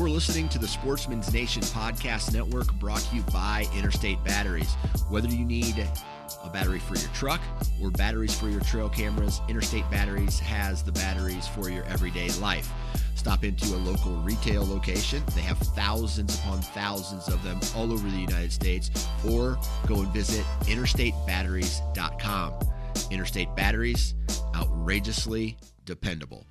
You're listening to the Sportsman's Nation Podcast Network brought to you by Interstate Batteries. Whether you need a battery for your truck or batteries for your trail cameras, Interstate Batteries has the batteries for your everyday life. Stop into a local retail location. They have thousands upon thousands of them all over the United States, or go and visit interstatebatteries.com. Interstate Batteries, outrageously dependable.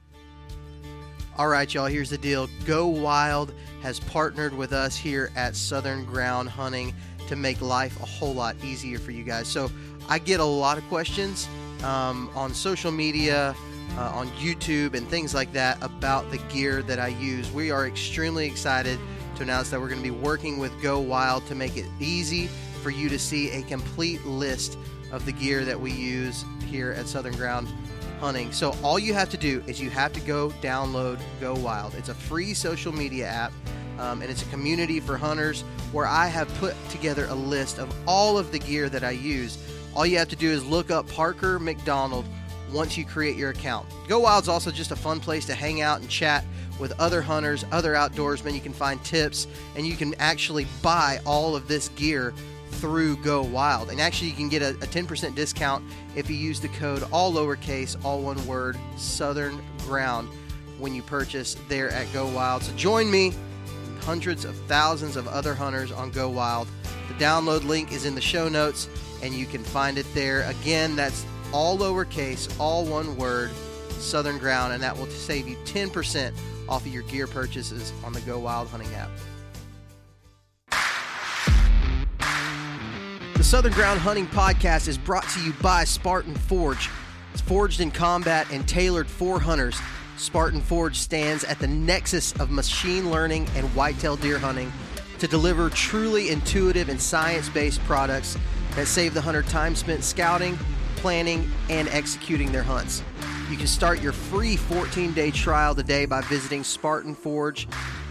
All right, y'all, here's the deal. Go Wild has partnered with us here at Southern Ground Hunting to make life a whole lot easier for you guys. So I get a lot of questions um, on social media, uh, on YouTube, and things like that about the gear that I use. We are extremely excited to announce that we're going to be working with Go Wild to make it easy for you to see a complete list of the gear that we use here at Southern Ground hunting. So all you have to do is you have to go download Go Wild. It's a free social media app. Um, and it's a community for hunters where I have put together a list of all of the gear that I use. All you have to do is look up Parker McDonald once you create your account. Go Wild's also just a fun place to hang out and chat with other hunters, other outdoorsmen. You can find tips and you can actually buy all of this gear through Go Wild. And actually, you can get a, a 10% discount if you use the code all lowercase, all one word, Southern Ground when you purchase there at Go Wild. So join me, hundreds of thousands of other hunters on Go Wild. The download link is in the show notes, and you can find it there. Again, that's all lowercase, all one word, Southern Ground, and that will save you 10% off of your gear purchases on the Go Wild Hunting app. The Southern Ground Hunting Podcast is brought to you by Spartan Forge. It's forged in combat and tailored for hunters. Spartan Forge stands at the nexus of machine learning and whitetail deer hunting to deliver truly intuitive and science based products that save the hunter time spent scouting, planning, and executing their hunts. You can start your free 14 day trial today by visiting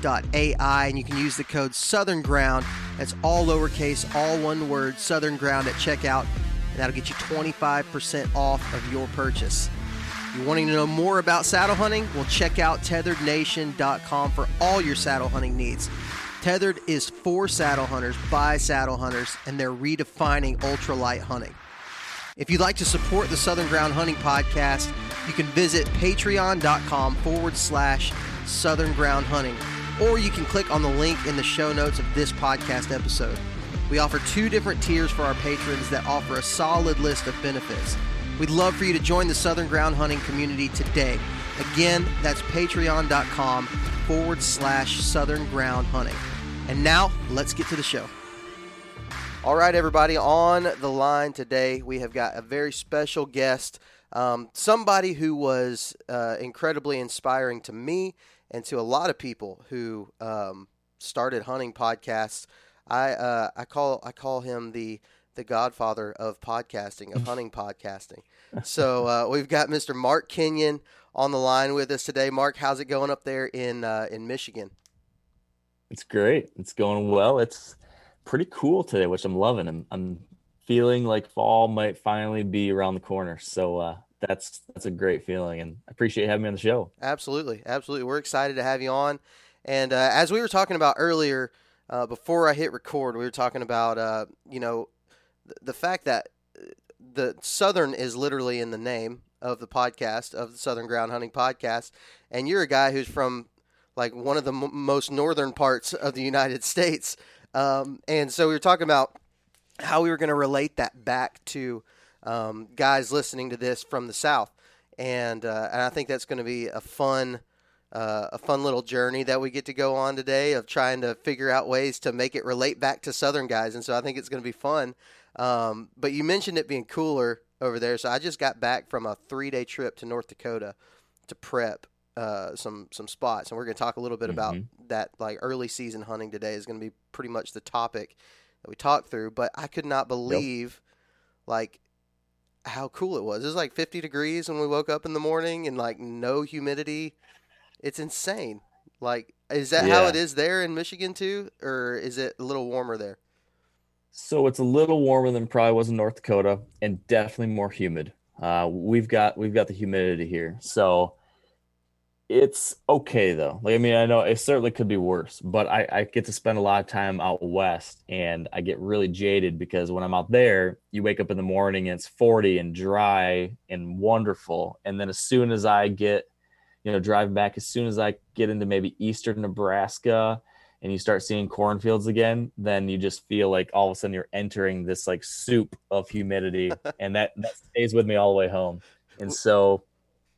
SpartanForge.ai and you can use the code Southern Ground. That's all lowercase, all one word, Southern Ground at checkout, and that'll get you 25% off of your purchase. You wanting to know more about saddle hunting? Well, check out tetherednation.com for all your saddle hunting needs. Tethered is for saddle hunters by saddle hunters, and they're redefining ultralight hunting. If you'd like to support the Southern Ground Hunting Podcast, you can visit patreon.com forward slash Southern Ground Hunting, or you can click on the link in the show notes of this podcast episode. We offer two different tiers for our patrons that offer a solid list of benefits. We'd love for you to join the Southern Ground Hunting community today. Again, that's patreon.com forward slash Southern Ground Hunting. And now, let's get to the show. All right, everybody, on the line today, we have got a very special guest, um, somebody who was uh, incredibly inspiring to me and to a lot of people who um, started hunting podcasts. I uh, I call I call him the the godfather of podcasting, of hunting podcasting. So uh, we've got Mr. Mark Kenyon on the line with us today. Mark, how's it going up there in uh, in Michigan? It's great. It's going well. It's pretty cool today, which I'm loving. I'm, I'm feeling like fall might finally be around the corner. So uh, that's that's a great feeling, and I appreciate having me on the show. Absolutely, absolutely. We're excited to have you on. And uh, as we were talking about earlier, uh, before I hit record, we were talking about uh, you know th- the fact that uh, the Southern is literally in the name of the podcast of the Southern Ground Hunting Podcast, and you're a guy who's from like one of the m- most northern parts of the United States. Um, and so we were talking about how we were going to relate that back to um, guys listening to this from the South, and uh, and I think that's going to be a fun. Uh, a fun little journey that we get to go on today of trying to figure out ways to make it relate back to Southern guys, and so I think it's going to be fun. Um, but you mentioned it being cooler over there, so I just got back from a three-day trip to North Dakota to prep uh, some some spots, and we're going to talk a little bit mm-hmm. about that. Like early season hunting today is going to be pretty much the topic that we talk through. But I could not believe yep. like how cool it was. It was like 50 degrees when we woke up in the morning, and like no humidity. It's insane. Like, is that yeah. how it is there in Michigan too, or is it a little warmer there? So it's a little warmer than probably was in North Dakota, and definitely more humid. Uh, we've got we've got the humidity here, so It's okay though. Like I mean, I know it certainly could be worse, but I, I get to spend a lot of time out west and I get really jaded because when I'm out there, you wake up in the morning and it's 40 and dry and wonderful. And then as soon as I get, you know, driving back, as soon as I get into maybe eastern Nebraska and you start seeing cornfields again, then you just feel like all of a sudden you're entering this like soup of humidity and that, that stays with me all the way home. And so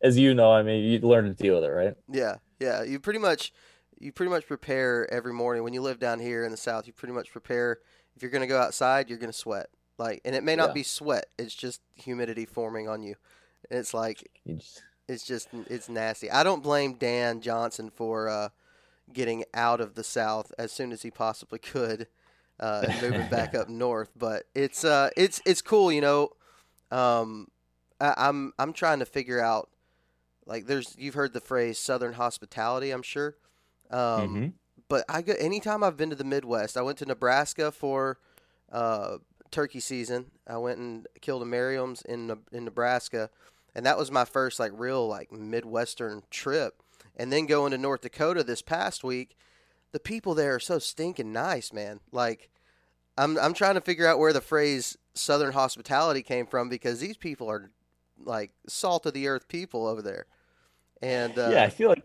as you know, I mean, you learn to deal with it, right? Yeah, yeah. You pretty much, you pretty much prepare every morning when you live down here in the south. You pretty much prepare. If you're going to go outside, you're going to sweat. Like, and it may not yeah. be sweat; it's just humidity forming on you. And it's like, just... it's just, it's nasty. I don't blame Dan Johnson for uh, getting out of the south as soon as he possibly could. Uh, and moving back up north, but it's uh, it's it's cool, you know. Um, I, I'm I'm trying to figure out like there's you've heard the phrase Southern hospitality, I'm sure. Um, mm-hmm. But I go anytime I've been to the Midwest. I went to Nebraska for uh, turkey season. I went and killed a Merriam's in in Nebraska, and that was my first like real like Midwestern trip. And then going to North Dakota this past week, the people there are so stinking nice, man. Like I'm I'm trying to figure out where the phrase Southern hospitality came from because these people are like salt of the earth people over there. And uh, yeah, I feel like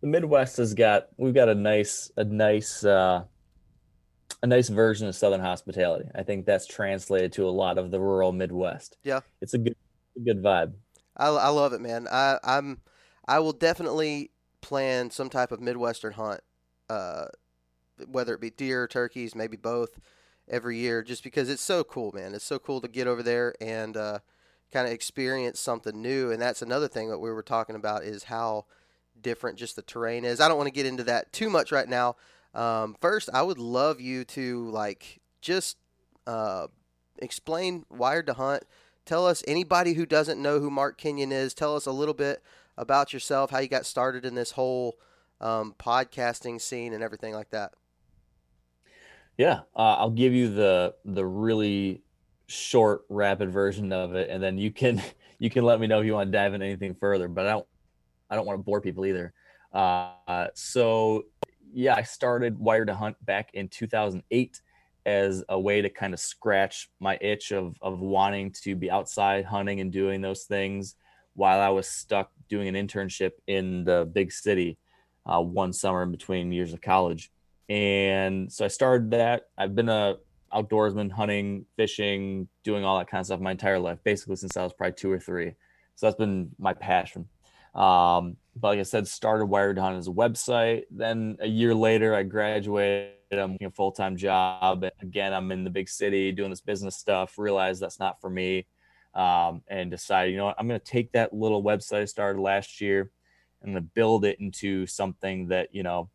the Midwest has got we've got a nice a nice uh, a nice version of Southern hospitality. I think that's translated to a lot of the rural Midwest. Yeah, it's a good a good vibe. I, I love it, man. I I'm I will definitely plan some type of Midwestern hunt, uh, whether it be deer, turkeys, maybe both, every year, just because it's so cool, man. It's so cool to get over there and uh, kind of experience something new. And that's another thing that we were talking about is how different just the terrain is. I don't want to get into that too much right now. Um, first, I would love you to like just uh, explain Wired to Hunt. Tell us anybody who doesn't know who Mark Kenyon is. Tell us a little bit about yourself, how you got started in this whole um, podcasting scene, and everything like that. Yeah, uh, I'll give you the the really short, rapid version of it, and then you can you can let me know if you want to dive into anything further. But I don't I don't want to bore people either. Uh, so yeah, I started Wired to Hunt back in 2008 as a way to kind of scratch my itch of of wanting to be outside hunting and doing those things while I was stuck doing an internship in the big city uh, one summer in between years of college. And so I started that. I've been a outdoorsman, hunting, fishing, doing all that kind of stuff my entire life, basically since I was probably two or three. So that's been my passion. Um, but like I said, started Wired Hunt as a website. Then a year later, I graduated. I'm working a full time job. And again, I'm in the big city doing this business stuff. Realized that's not for me, um, and decided, you know what, I'm going to take that little website I started last year and build it into something that you know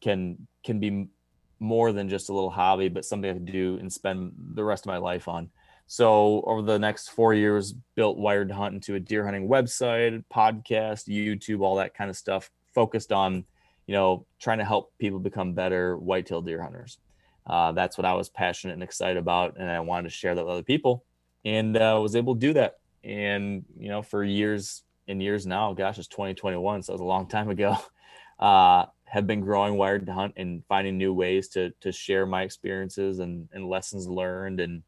can can be more than just a little hobby, but something I could do and spend the rest of my life on. So over the next four years, built Wired Hunt into a deer hunting website, podcast, YouTube, all that kind of stuff, focused on, you know, trying to help people become better whitetail deer hunters. Uh, that's what I was passionate and excited about, and I wanted to share that with other people, and uh, was able to do that. And you know, for years and years now, gosh, it's 2021, so it was a long time ago. Uh, have been growing Wired to Hunt and finding new ways to to share my experiences and, and lessons learned. And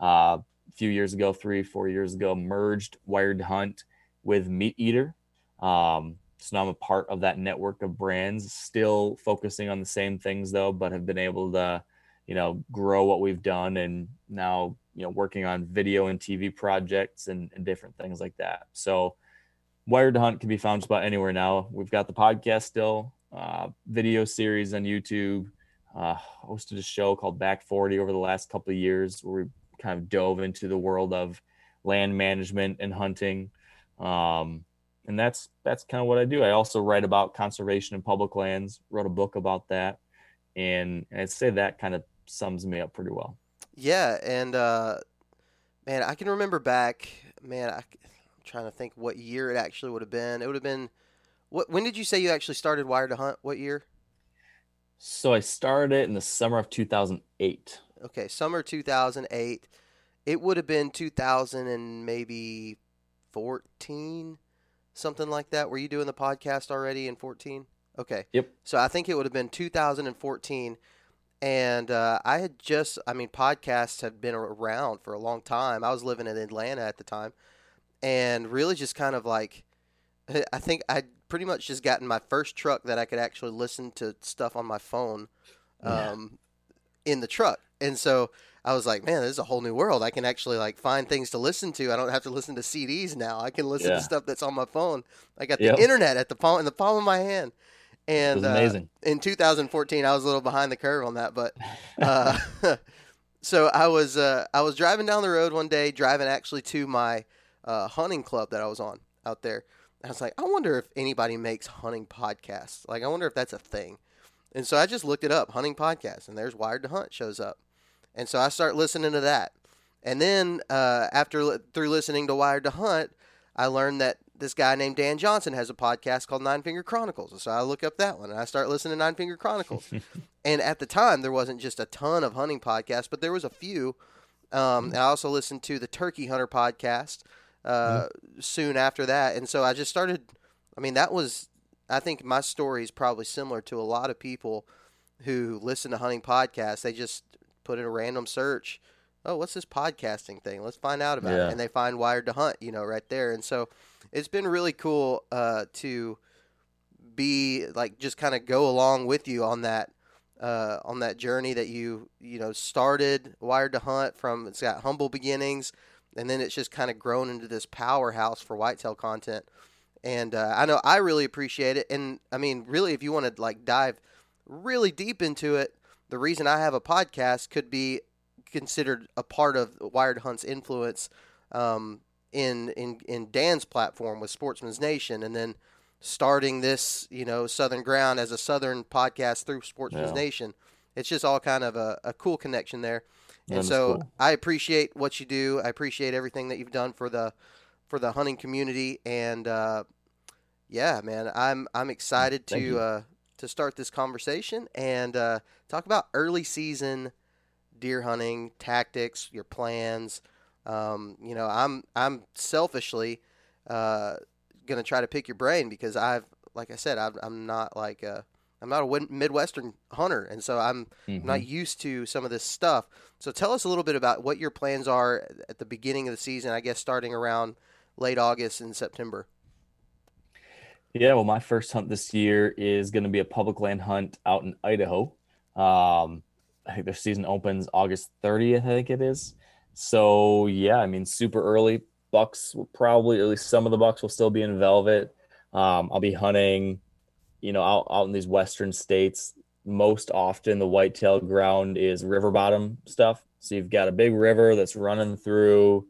uh, a few years ago, three four years ago, merged Wired to Hunt with Meat Eater. Um, so now I'm a part of that network of brands, still focusing on the same things though, but have been able to, you know, grow what we've done and now, you know, working on video and TV projects and, and different things like that. So Wired to Hunt can be found just about anywhere now. We've got the podcast still, uh, video series on YouTube. Uh, hosted a show called Back 40 over the last couple of years where we kind of dove into the world of land management and hunting. Um, and that's that's kind of what I do. I also write about conservation in public lands. Wrote a book about that, and, and I'd say that kind of sums me up pretty well. Yeah, and uh, man, I can remember back. Man, I, I'm trying to think what year it actually would have been. It would have been what? When did you say you actually started Wired to Hunt? What year? So I started it in the summer of 2008. Okay, summer 2008. It would have been 2000 and maybe 14, something like that. Were you doing the podcast already in 14? Okay. Yep. So I think it would have been 2014. And uh, I had just, I mean, podcasts had been around for a long time. I was living in Atlanta at the time and really just kind of like, I think I'd pretty much just gotten my first truck that I could actually listen to stuff on my phone um, yeah. in the truck. And so I was like, man, this is a whole new world. I can actually like find things to listen to. I don't have to listen to CDs now. I can listen yeah. to stuff that's on my phone. I got the yep. internet at the palm in the palm of my hand. And amazing. Uh, in 2014, I was a little behind the curve on that, but uh, so I was uh, I was driving down the road one day, driving actually to my uh, hunting club that I was on out there. I was like, I wonder if anybody makes hunting podcasts. Like, I wonder if that's a thing. And so I just looked it up, hunting podcast, and there's Wired to Hunt shows up. And so I start listening to that. And then uh, after through listening to Wired to Hunt, I learned that this guy named Dan Johnson has a podcast called Nine Finger Chronicles. And So I look up that one and I start listening to Nine Finger Chronicles. and at the time, there wasn't just a ton of hunting podcasts, but there was a few. Um, and I also listened to the Turkey Hunter podcast uh, mm-hmm. soon after that. And so I just started. I mean, that was. I think my story is probably similar to a lot of people who listen to hunting podcasts. They just put in a random search. Oh, what's this podcasting thing? Let's find out about yeah. it. And they find Wired to Hunt, you know, right there. And so it's been really cool uh, to be like just kind of go along with you on that uh, on that journey that you you know started Wired to Hunt from. It's got humble beginnings, and then it's just kind of grown into this powerhouse for whitetail content. And uh, I know I really appreciate it. And I mean, really, if you want to like dive really deep into it, the reason I have a podcast could be considered a part of Wired Hunt's influence um, in in in Dan's platform with Sportsman's Nation, and then starting this, you know, Southern Ground as a Southern podcast through Sportsman's yeah. Nation. It's just all kind of a, a cool connection there. And so cool. I appreciate what you do. I appreciate everything that you've done for the for the hunting community. And uh, yeah, man, I'm I'm excited Thank to uh, to start this conversation and uh, talk about early season deer hunting tactics, your plans. Um, you know, I'm I'm selfishly uh, gonna try to pick your brain because I've, like I said, I'm, I'm not like a I'm not a Midwestern hunter, and so I'm mm-hmm. not used to some of this stuff. So tell us a little bit about what your plans are at the beginning of the season. I guess starting around late August and September. Yeah, well, my first hunt this year is going to be a public land hunt out in Idaho. Um, I think their season opens August 30th, I think it is. So yeah, I mean, super early. Bucks will probably, at least some of the bucks will still be in velvet. Um, I'll be hunting you know, out, out in these western states, most often the whitetail ground is river bottom stuff. So you've got a big river that's running through,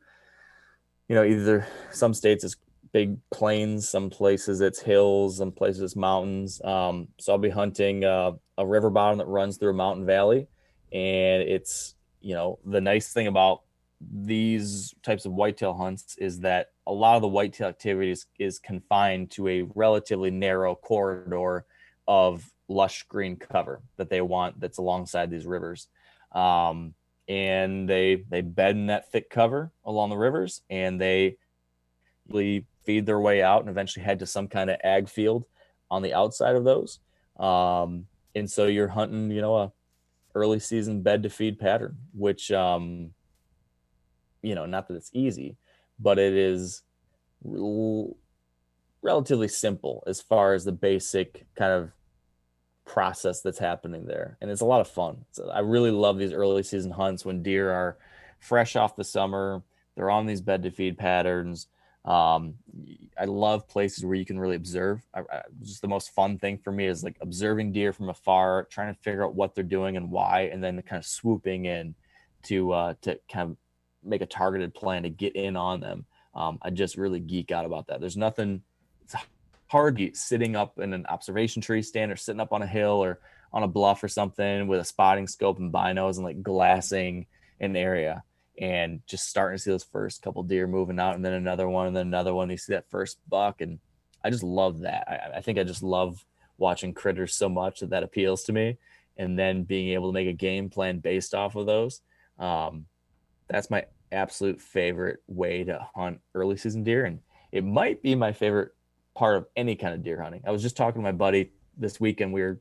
you know, either some states it's big plains, some places it's hills, some places it's mountains. Um, so I'll be hunting uh, a river bottom that runs through a mountain valley. And it's, you know, the nice thing about these types of whitetail hunts is that a lot of the whitetail activity is, is confined to a relatively narrow corridor of lush green cover that they want that's alongside these rivers. Um, and they they bed in that thick cover along the rivers and they feed their way out and eventually head to some kind of ag field on the outside of those. Um, and so you're hunting, you know, a early season bed to feed pattern, which um, you know, not that it's easy, but it is relatively simple as far as the basic kind of process that's happening there. And it's a lot of fun. So I really love these early season hunts when deer are fresh off the summer, they're on these bed to feed patterns. Um, I love places where you can really observe. I, I, just the most fun thing for me is like observing deer from afar, trying to figure out what they're doing and why, and then kind of swooping in to uh, to kind of make a targeted plan to get in on them. Um, I just really geek out about that. There's nothing. It's hard sitting up in an observation tree stand or sitting up on a hill or on a bluff or something with a spotting scope and binos and like glassing an area and just starting to see those first couple deer moving out and then another one and then another one. You see that first buck and I just love that. I, I think I just love watching critters so much that that appeals to me and then being able to make a game plan based off of those. Um, that's my absolute favorite way to hunt early season deer, and it might be my favorite part of any kind of deer hunting. I was just talking to my buddy this weekend. We were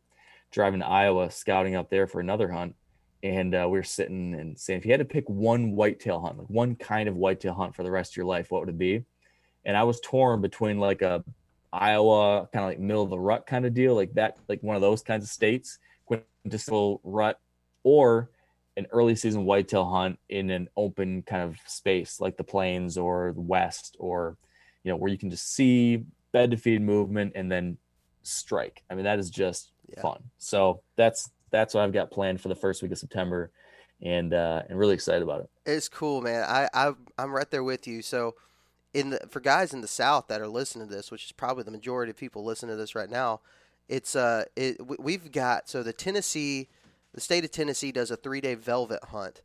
driving to Iowa, scouting up there for another hunt, and uh, we were sitting and saying, if you had to pick one whitetail hunt, like one kind of whitetail hunt for the rest of your life, what would it be? And I was torn between like a Iowa kind of like middle of the rut kind of deal, like that, like one of those kinds of states, quintessential rut, or an early season whitetail hunt in an open kind of space like the plains or the west or you know where you can just see bed to feed movement and then strike. I mean that is just yeah. fun. So that's that's what i've got planned for the first week of september and uh and really excited about it. It's cool man. I, I i'm right there with you. So in the for guys in the south that are listening to this which is probably the majority of people listening to this right now it's uh it we've got so the tennessee the state of Tennessee does a three day velvet hunt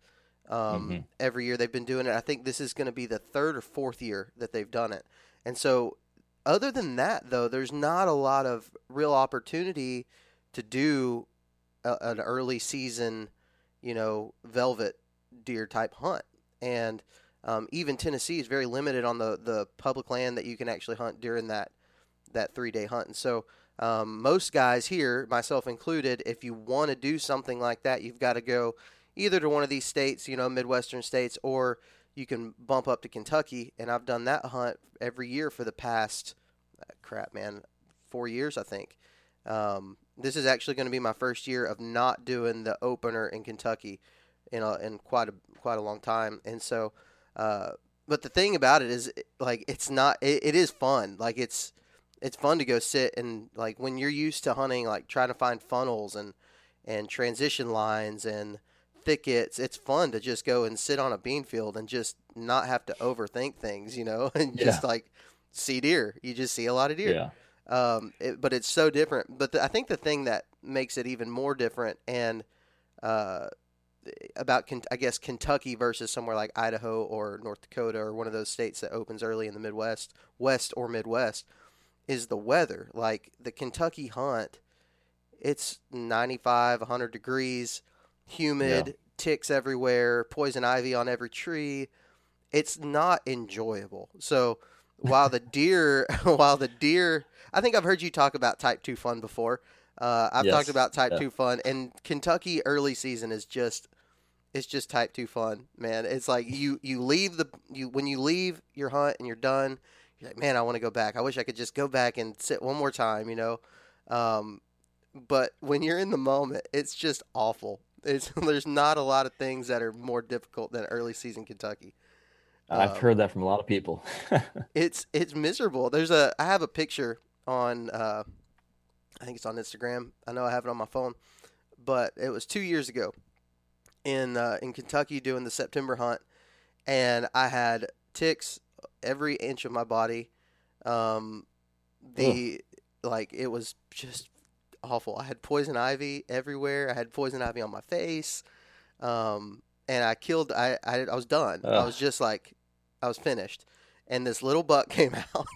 um, mm-hmm. every year. They've been doing it. I think this is going to be the third or fourth year that they've done it. And so, other than that, though, there's not a lot of real opportunity to do a, an early season, you know, velvet deer type hunt. And um, even Tennessee is very limited on the, the public land that you can actually hunt during that that three day hunt. And so um, most guys here, myself included, if you want to do something like that, you've got to go either to one of these states, you know, Midwestern states, or you can bump up to Kentucky. And I've done that hunt every year for the past, uh, crap, man, four years, I think. Um, this is actually going to be my first year of not doing the opener in Kentucky in a, in quite a quite a long time. And so, uh, but the thing about it is, like, it's not. It, it is fun. Like, it's it's fun to go sit and like when you're used to hunting, like trying to find funnels and and transition lines and thickets. It's fun to just go and sit on a bean field and just not have to overthink things, you know, and yeah. just like see deer. You just see a lot of deer. Yeah. Um, it, but it's so different. But the, I think the thing that makes it even more different and uh, about I guess Kentucky versus somewhere like Idaho or North Dakota or one of those states that opens early in the Midwest, West or Midwest is the weather. Like the Kentucky hunt, it's 95, 100 degrees, humid, yeah. ticks everywhere, poison ivy on every tree. It's not enjoyable. So while the deer, while the deer, I think I've heard you talk about type 2 fun before. Uh, I've yes. talked about type yeah. 2 fun and Kentucky early season is just it's just type 2 fun, man. It's like you you leave the you when you leave your hunt and you're done, you're like, man, I want to go back. I wish I could just go back and sit one more time, you know. Um, but when you're in the moment, it's just awful. It's there's not a lot of things that are more difficult than early season Kentucky. I've um, heard that from a lot of people. it's it's miserable. There's a I have a picture on uh, I think it's on Instagram. I know I have it on my phone, but it was two years ago in uh, in Kentucky doing the September hunt, and I had ticks every inch of my body. Um, the Ugh. like it was just awful. I had poison ivy everywhere. I had poison ivy on my face. Um, and I killed. I I, I was done. Ugh. I was just like, I was finished. And this little buck came out,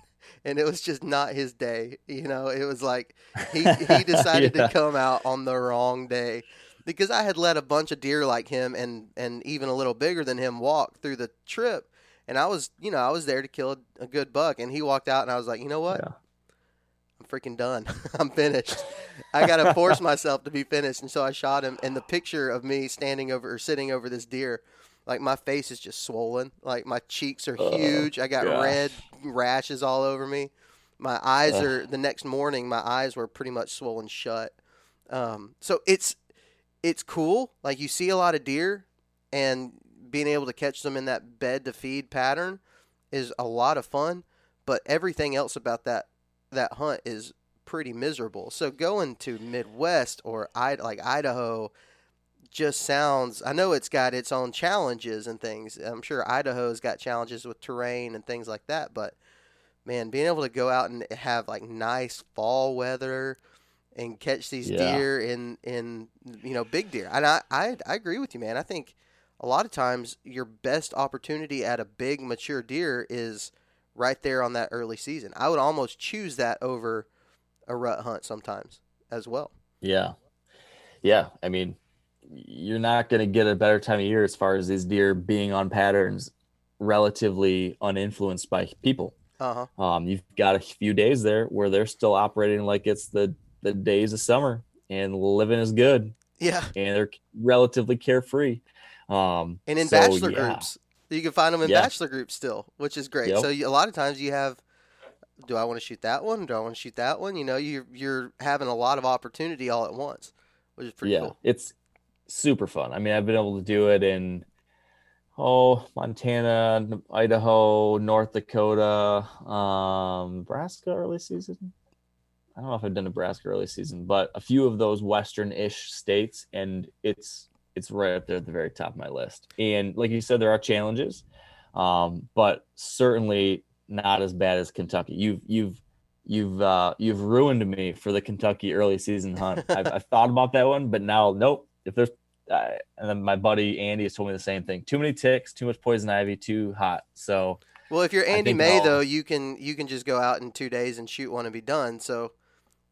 and it was just not his day. You know, it was like he he decided yeah. to come out on the wrong day because I had let a bunch of deer like him and and even a little bigger than him walk through the trip, and I was, you know, I was there to kill a, a good buck, and he walked out, and I was like, you know what? Yeah. I'm freaking done. I'm finished. I got to force myself to be finished, and so I shot him. And the picture of me standing over or sitting over this deer, like my face is just swollen, like my cheeks are huge. I got gosh. red rashes all over me. My eyes are. The next morning, my eyes were pretty much swollen shut. Um, so it's it's cool. Like you see a lot of deer, and being able to catch them in that bed to feed pattern is a lot of fun, but everything else about that that hunt is pretty miserable. So going to Midwest or like Idaho just sounds I know it's got its own challenges and things. I'm sure Idaho's got challenges with terrain and things like that, but man, being able to go out and have like nice fall weather and catch these yeah. deer in in you know big deer. And I, I I agree with you, man. I think a lot of times your best opportunity at a big mature deer is right there on that early season. I would almost choose that over a rut hunt sometimes as well. Yeah. Yeah. I mean, you're not going to get a better time of year as far as these deer being on patterns relatively uninfluenced by people. Uh-huh. Um, you've got a few days there where they're still operating like it's the the days of summer and living is good Yeah. and they're relatively carefree. Um, And in so, bachelor yeah. groups, you can find them in Yeah. bachelor groups still, which is great. Yep. So you, a lot of times you have, do I want to shoot that one? Do I want to shoot that one? You know, you're you're having a lot of opportunity all at once, which is pretty yeah, cool. it's super fun. I mean, I've been able to do it in oh Montana, Idaho, North Dakota, um, Nebraska early season. I don't know if I've done Nebraska early season, but a few of those western-ish states, and it's it's right up there at the very top of my list. And like you said, there are challenges, um, but certainly not as bad as Kentucky. You've you've you've uh, you've ruined me for the Kentucky early season hunt. I've, I've thought about that one, but now nope. If there's uh, and then my buddy Andy has told me the same thing. Too many ticks, too much poison ivy, too hot. So Well, if you're Andy May I'll- though, you can you can just go out in two days and shoot one and be done. So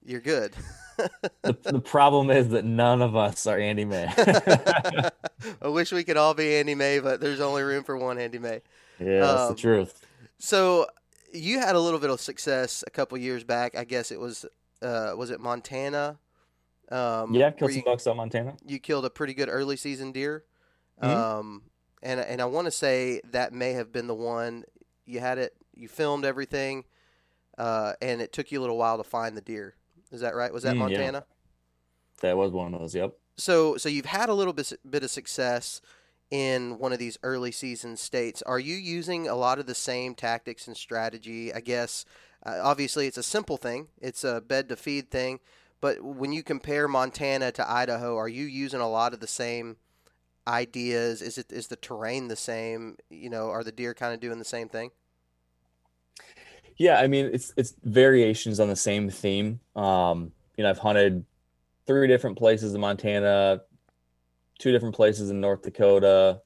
you're good. the, the problem is that none of us are Andy May. I wish we could all be Andy May, but there's only room for one Andy May. yeah, that's Um, the truth. So you had a little bit of success a couple years back. I guess it was uh, was it Montana? Um, Yeah, where killed some you, bucks out Montana. you killed a pretty good early season deer. Mhm. Um, and and I want to say that may have been the one you had it. You filmed everything, uh, and it took you a little while to find the deer. Is that right? Was that Mm, yeah. Montana? That was one of those. Yep. So so you've had a little bit bit of success in one of these early season states. Are you using a lot of the same tactics and strategy? I guess uh, obviously it's a simple thing. It's a bed to feed thing, but when you compare Montana to Idaho, are you using a lot of the same ideas? Is it is the terrain the same? You know, are the deer kind of doing the same thing? Yeah, I mean it's it's variations on the same theme. Um, you know, I've hunted three different places in Montana, two different places in North Dakota,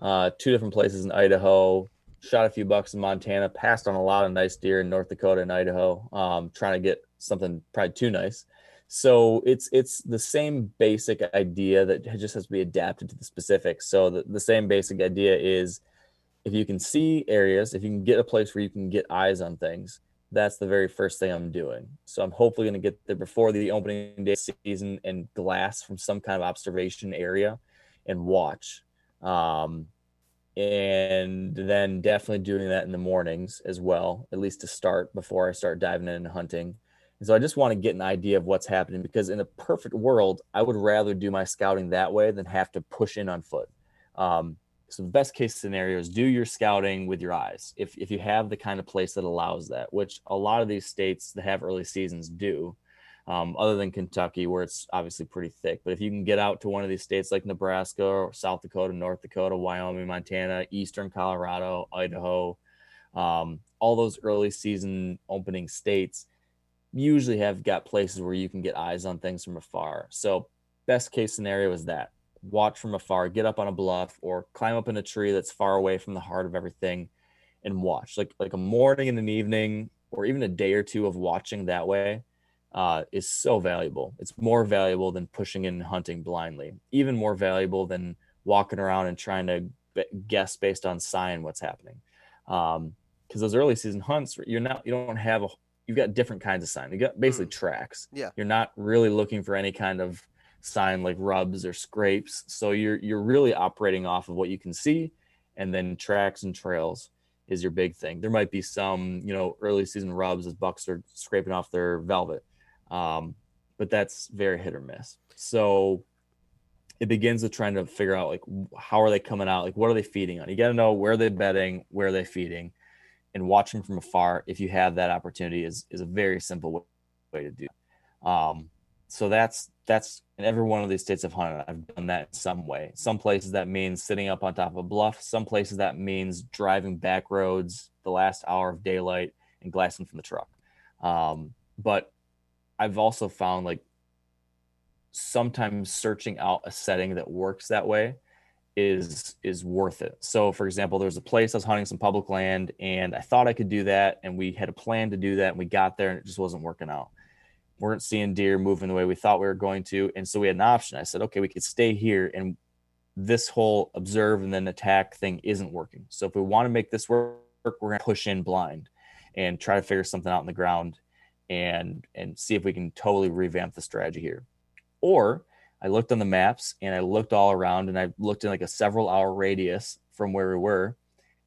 uh, two different places in Idaho. Shot a few bucks in Montana, passed on a lot of nice deer in North Dakota and Idaho. Um, trying to get something probably too nice. So it's it's the same basic idea that just has to be adapted to the specifics. So the, the same basic idea is if you can see areas, if you can get a place where you can get eyes on things, that's the very first thing I'm doing. So I'm hopefully going to get there before the opening day season and glass from some kind of observation area and watch. Um, and then definitely doing that in the mornings as well, at least to start before I start diving into hunting. And so I just want to get an idea of what's happening because in a perfect world, I would rather do my scouting that way than have to push in on foot. Um, so the best case scenario is do your scouting with your eyes. If if you have the kind of place that allows that, which a lot of these states that have early seasons do, um, other than Kentucky where it's obviously pretty thick. But if you can get out to one of these states like Nebraska or South Dakota, North Dakota, Wyoming, Montana, Eastern Colorado, Idaho, um, all those early season opening states usually have got places where you can get eyes on things from afar. So best case scenario is that watch from afar, get up on a bluff or climb up in a tree that's far away from the heart of everything and watch like like a morning and an evening or even a day or two of watching that way uh, is so valuable. It's more valuable than pushing in and hunting blindly, even more valuable than walking around and trying to guess based on sign what's happening. Um, because those early season hunts, you're not, you don't have a, you've got different kinds of sign. You got basically tracks. Yeah. You're not really looking for any kind of sign like rubs or scrapes. So you're, you're really operating off of what you can see and then tracks and trails is your big thing. There might be some, you know, early season rubs as bucks are scraping off their velvet. Um, but that's very hit or miss. So it begins with trying to figure out like how are they coming out? Like what are they feeding on? You got to know where they're bedding, where they're feeding, and watching from afar. If you have that opportunity, is is a very simple way, to do. It. Um, so that's that's in every one of these states I've hunted. I've done that in some way. Some places that means sitting up on top of a bluff. Some places that means driving back roads the last hour of daylight and glassing from the truck. Um, but I've also found like sometimes searching out a setting that works that way is is worth it. So for example, there's a place I was hunting some public land and I thought I could do that and we had a plan to do that and we got there and it just wasn't working out. Weren't seeing deer moving the way we thought we were going to and so we had an option. I said, "Okay, we could stay here and this whole observe and then attack thing isn't working. So if we want to make this work, we're going to push in blind." and try to figure something out in the ground and and see if we can totally revamp the strategy here. Or I looked on the maps and I looked all around and I looked in like a several hour radius from where we were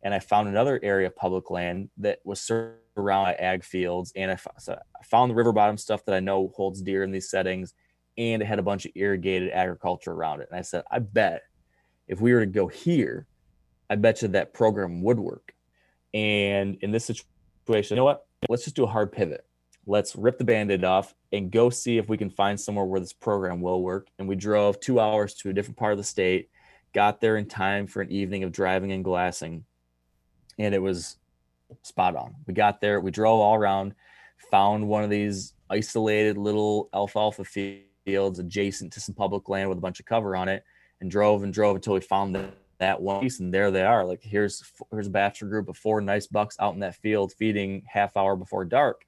and I found another area of public land that was surrounded by ag fields and I, so I found the river bottom stuff that I know holds deer in these settings and it had a bunch of irrigated agriculture around it and I said I bet if we were to go here I bet you that program would work. And in this situation you know what? Let's just do a hard pivot. Let's rip the band-aid off and go see if we can find somewhere where this program will work. And we drove two hours to a different part of the state got there in time for an evening of driving and glassing and it was spot on we got there we drove all around found one of these isolated little alfalfa fields adjacent to some public land with a bunch of cover on it and drove and drove until we found that, that one piece and there they are like here's here's a bachelor group of four nice bucks out in that field feeding half hour before dark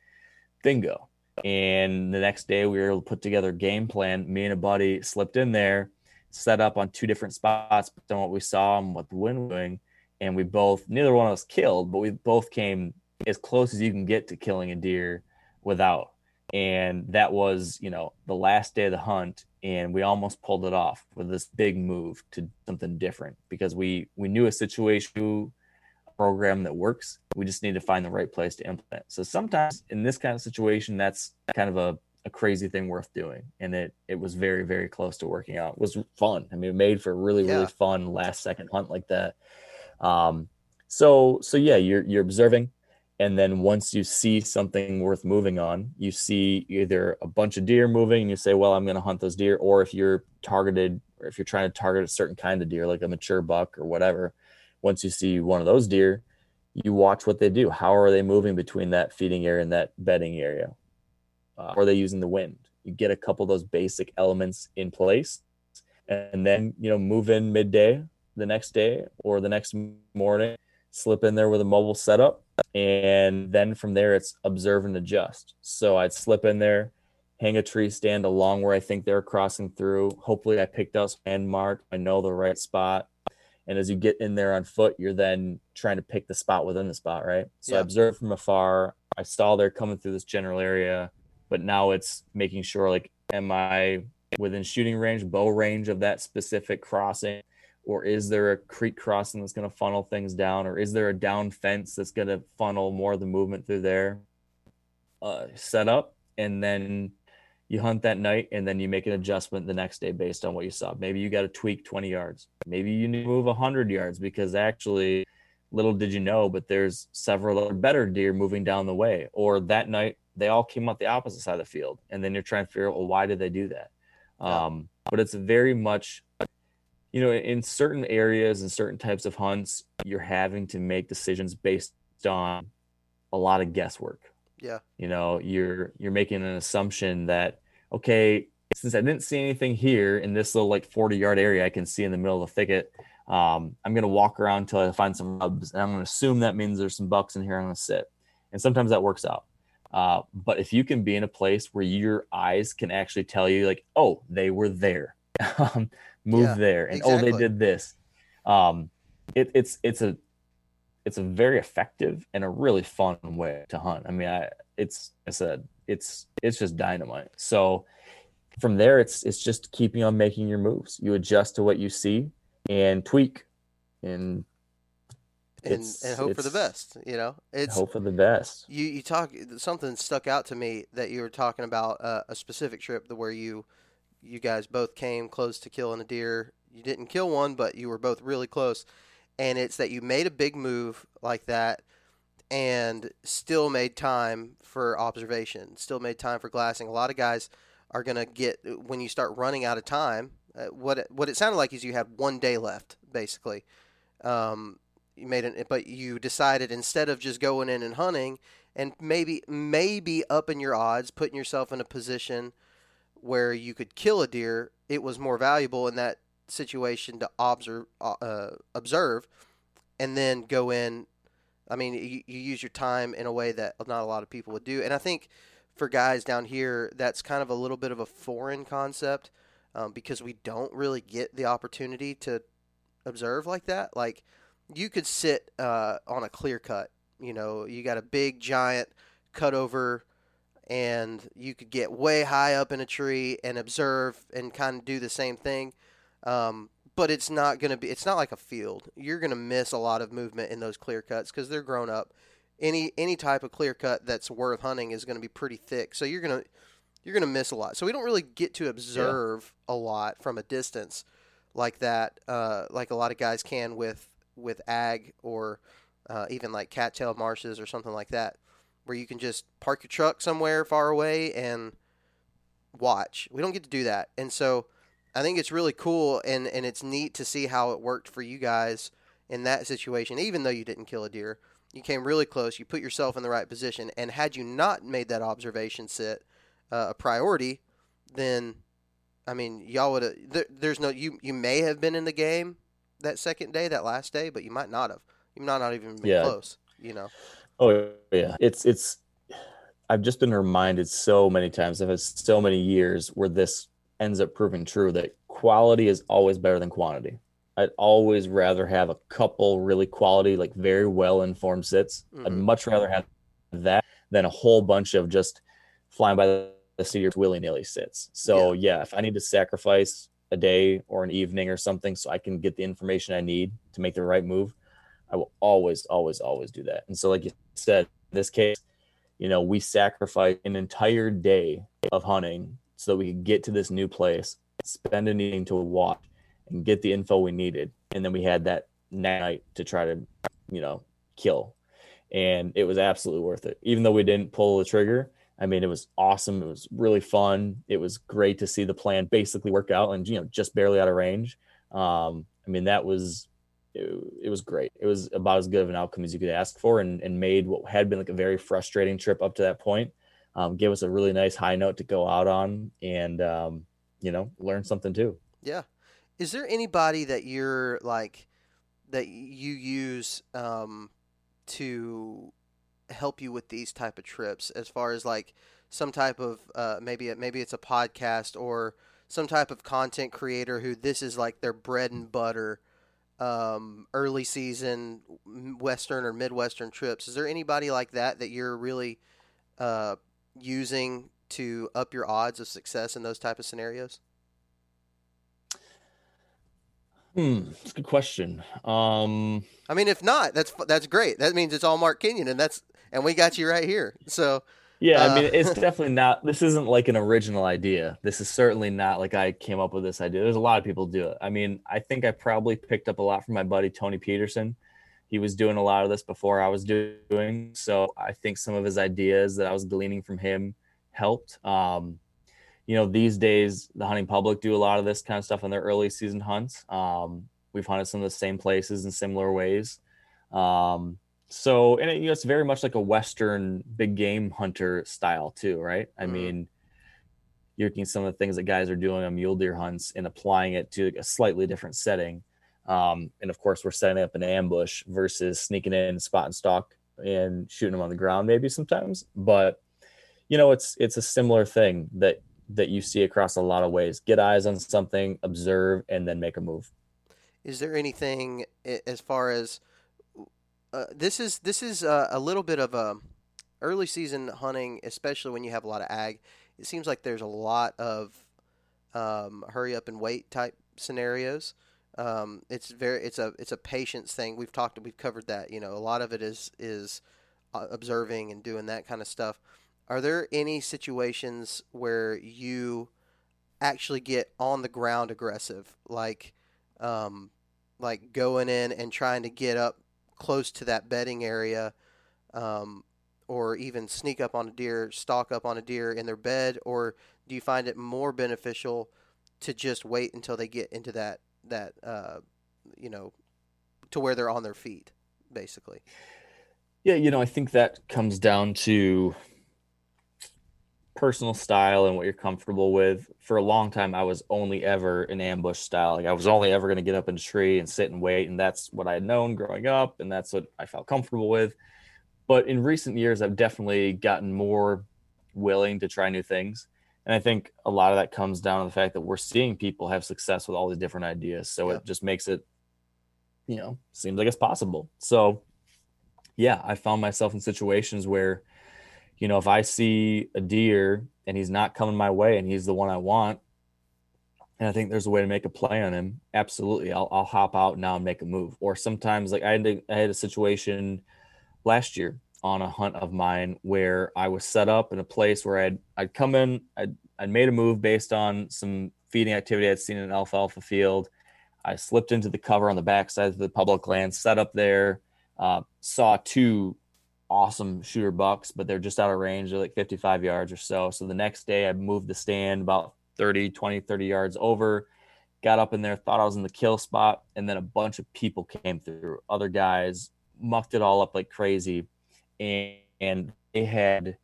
bingo. And the next day we were able to put together a game plan. Me and a buddy slipped in there, set up on two different spots but on what we saw and what the wind was doing. And we both, neither one of us killed, but we both came as close as you can get to killing a deer without. And that was, you know, the last day of the hunt. And we almost pulled it off with this big move to something different because we we knew a situation program that works. We just need to find the right place to implement. So sometimes in this kind of situation, that's kind of a, a crazy thing worth doing. And it it was very, very close to working out. It was fun. I mean, it made for a really, yeah. really fun last second hunt like that. Um, so so yeah, you're you're observing. And then once you see something worth moving on, you see either a bunch of deer moving and you say, well, I'm going to hunt those deer. Or if you're targeted, or if you're trying to target a certain kind of deer, like a mature buck or whatever, once you see one of those deer, you watch what they do. How are they moving between that feeding area and that bedding area? Uh, are they using the wind? You get a couple of those basic elements in place, and then you know move in midday the next day or the next morning, slip in there with a mobile setup, and then from there it's observe and adjust. So I'd slip in there, hang a tree stand along where I think they're crossing through. Hopefully, I picked out some mark. I know the right spot and as you get in there on foot you're then trying to pick the spot within the spot right so yeah. i observed from afar i saw they're coming through this general area but now it's making sure like am i within shooting range bow range of that specific crossing or is there a creek crossing that's going to funnel things down or is there a down fence that's going to funnel more of the movement through there uh, set up and then you hunt that night and then you make an adjustment the next day based on what you saw. Maybe you got to tweak 20 yards. Maybe you need to move 100 yards because actually, little did you know, but there's several other better deer moving down the way. Or that night, they all came up the opposite side of the field. And then you're trying to figure out, well, why did they do that? Yeah. Um, but it's very much, you know, in certain areas and certain types of hunts, you're having to make decisions based on a lot of guesswork. Yeah. You know, you're you're making an assumption that okay, since I didn't see anything here in this little like 40 yard area I can see in the middle of the thicket, um, I'm going to walk around until I find some rubs. And I'm going to assume that means there's some bucks in here. I'm going to sit. And sometimes that works out. Uh, but if you can be in a place where your eyes can actually tell you, like, oh, they were there, um, move yeah, there, and exactly. oh, they did this. Um, it, it's it's a it's a very effective and a really fun way to hunt. I mean, I it's I said it's it's just dynamite. So from there, it's it's just keeping on making your moves. You adjust to what you see and tweak, and and, and hope for the best. You know, it's hope for the best. You you talk something stuck out to me that you were talking about uh, a specific trip where you you guys both came close to killing a deer. You didn't kill one, but you were both really close. And it's that you made a big move like that and still made time for observation, still made time for glassing. A lot of guys are going to get when you start running out of time. Uh, what it, what it sounded like is you had one day left, basically. Um, you made it, but you decided instead of just going in and hunting and maybe maybe upping your odds, putting yourself in a position where you could kill a deer, it was more valuable in that situation to observe, uh, observe, and then go in I mean, you, you use your time in a way that not a lot of people would do. And I think for guys down here, that's kind of a little bit of a foreign concept um, because we don't really get the opportunity to observe like that. Like, you could sit uh, on a clear cut you know, you got a big giant cutover and you could get way high up in a tree and observe and kind of do the same thing. Um, but it's not going to be it's not like a field. You're going to miss a lot of movement in those clear cuts cuz they're grown up. Any any type of clear cut that's worth hunting is going to be pretty thick. So you're going to you're going to miss a lot. So we don't really get to observe yeah. a lot from a distance like that uh, like a lot of guys can with with ag or uh, even like cattail marshes or something like that where you can just park your truck somewhere far away and watch. We don't get to do that. And so I think it's really cool and, and it's neat to see how it worked for you guys in that situation, even though you didn't kill a deer. You came really close. You put yourself in the right position. And had you not made that observation sit uh, a priority, then, I mean, y'all would have. There, there's no. You, you may have been in the game that second day, that last day, but you might not have. You might not even been yeah. close, you know? Oh, yeah. It's, it's, I've just been reminded so many times. I've had so many years where this ends up proving true that quality is always better than quantity. I'd always rather have a couple really quality, like very well informed sits. Mm-hmm. I'd much rather have that than a whole bunch of just flying by the seat of your willy nilly sits. So yeah. yeah, if I need to sacrifice a day or an evening or something so I can get the information I need to make the right move, I will always, always, always do that. And so, like you said, in this case, you know, we sacrificed an entire day of hunting so that we could get to this new place, spend an evening to watch and get the info we needed. And then we had that night to try to, you know, kill. And it was absolutely worth it. Even though we didn't pull the trigger, I mean, it was awesome. It was really fun. It was great to see the plan basically work out and, you know, just barely out of range. Um, I mean, that was, it, it, was great. It was about as good of an outcome as you could ask for and, and made what had been like a very frustrating trip up to that point um, gave us a really nice high note to go out on and um, you know learn something too yeah is there anybody that you're like that you use um, to help you with these type of trips as far as like some type of uh, maybe maybe it's a podcast or some type of content creator who this is like their bread and butter um, early season western or midwestern trips is there anybody like that that you're really uh, using to up your odds of success in those type of scenarios? Hmm, that's a good question. Um, I mean, if not, that's that's great. That means it's all Mark Kenyon, and that's and we got you right here. So yeah, uh, I mean, it's uh, definitely not. This isn't like an original idea. This is certainly not like I came up with this idea. There's a lot of people do it. I mean, I think I probably picked up a lot from my buddy Tony Peterson he was doing a lot of this before I was doing. So I think some of his ideas that I was gleaning from him helped. Um, you know, these days the hunting public do a lot of this kind of stuff on their early season hunts. Um, we've hunted some of the same places in similar ways. Um, so, and it, you know, it's very much like a Western big game hunter style too, right? I mm-hmm. mean, you're looking some of the things that guys are doing on mule deer hunts and applying it to a slightly different setting. Um, and of course, we're setting up an ambush versus sneaking in, spot and stalk, and shooting them on the ground maybe sometimes. But you know, it's it's a similar thing that that you see across a lot of ways. Get eyes on something, observe, and then make a move. Is there anything as far as uh, this is this is a, a little bit of a early season hunting, especially when you have a lot of ag. It seems like there's a lot of um, hurry up and wait type scenarios. Um, it's very it's a it's a patience thing. We've talked we've covered that. You know, a lot of it is is uh, observing and doing that kind of stuff. Are there any situations where you actually get on the ground aggressive, like um, like going in and trying to get up close to that bedding area, um, or even sneak up on a deer, stalk up on a deer in their bed, or do you find it more beneficial to just wait until they get into that that uh, you know to where they're on their feet, basically. Yeah, you know, I think that comes down to personal style and what you're comfortable with. For a long time, I was only ever an ambush style. Like I was only ever going to get up in a tree and sit and wait, and that's what I had known growing up, and that's what I felt comfortable with. But in recent years, I've definitely gotten more willing to try new things. And I think a lot of that comes down to the fact that we're seeing people have success with all these different ideas. So yeah. it just makes it, you know, seems like it's possible. So, yeah, I found myself in situations where, you know, if I see a deer and he's not coming my way and he's the one I want, and I think there's a way to make a play on him, absolutely, I'll, I'll hop out now and make a move. Or sometimes, like I had, to, I had a situation last year on a hunt of mine where I was set up in a place where I'd I'd come in, I'd, I'd made a move based on some feeding activity I'd seen in an alfalfa field. I slipped into the cover on the backside of the public land, set up there, uh, saw two awesome shooter bucks, but they're just out of range. They're like 55 yards or so. So the next day I moved the stand about 30, 20, 30 yards over, got up in there, thought I was in the kill spot. And then a bunch of people came through, other guys mucked it all up like crazy and, and they had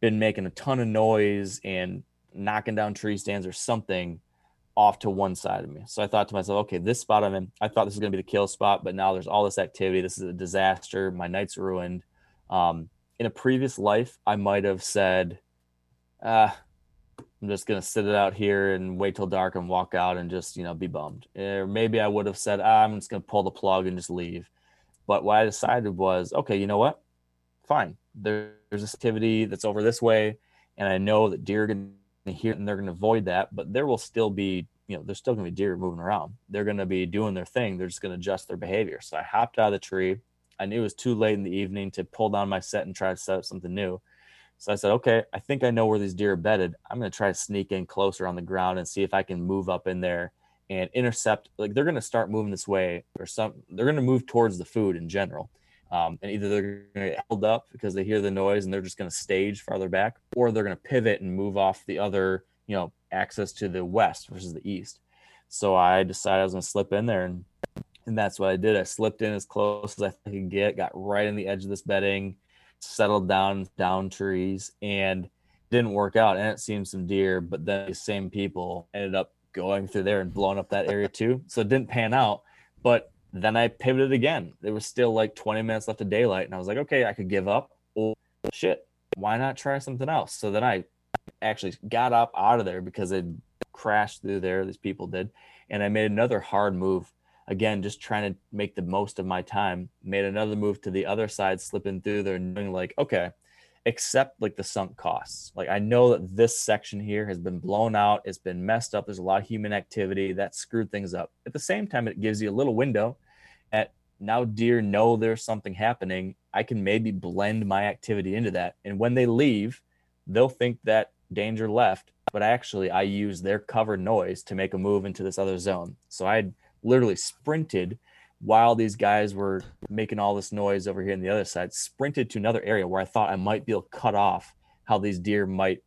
been making a ton of noise and knocking down tree stands or something off to one side of me. So I thought to myself, okay, this spot I'm in, I thought this was going to be the kill spot, but now there's all this activity. This is a disaster. My night's ruined. Um, in a previous life, I might have said, ah, I'm just going to sit it out here and wait till dark and walk out and just, you know, be bummed. Or maybe I would have said, ah, I'm just going to pull the plug and just leave. But what I decided was, okay, you know what? fine. There's this activity that's over this way, and I know that deer are going to hear and they're going to avoid that, but there will still be, you know, there's still to be deer moving around. They're going to be doing their thing. They're just going to adjust their behavior. So I hopped out of the tree. I knew it was too late in the evening to pull down my set and try to set up something new. So I said, okay, I think I know where these deer are bedded. I'm going to try to sneak in closer on the ground and see if I can move up in there and intercept. Like they're going to start moving this way, or some. They're going to move towards the food in general. Um, and either they're going to get held up because they hear the noise and they're just going to stage farther back, or they're going to pivot and move off the other, you know, access to the west versus the east. So I decided I was going to slip in there, and and that's what I did. I slipped in as close as I could get, got right in the edge of this bedding, settled down down trees, and didn't work out. And it seemed some deer, but then the same people ended up going through there and blowing up that area too. So it didn't pan out, but then I pivoted again. There was still like 20 minutes left of daylight, and I was like, okay, I could give up. Well, shit, why not try something else? So then I actually got up out of there because it crashed through there. These people did, and I made another hard move. Again, just trying to make the most of my time. Made another move to the other side, slipping through there, and doing like, okay, except like the sunk costs. Like I know that this section here has been blown out, it's been messed up. There's a lot of human activity that screwed things up. At the same time, it gives you a little window at now deer know there's something happening. I can maybe blend my activity into that. And when they leave, they'll think that danger left, but actually I use their cover noise to make a move into this other zone. So I literally sprinted while these guys were making all this noise over here on the other side, sprinted to another area where I thought I might be able to cut off how these deer might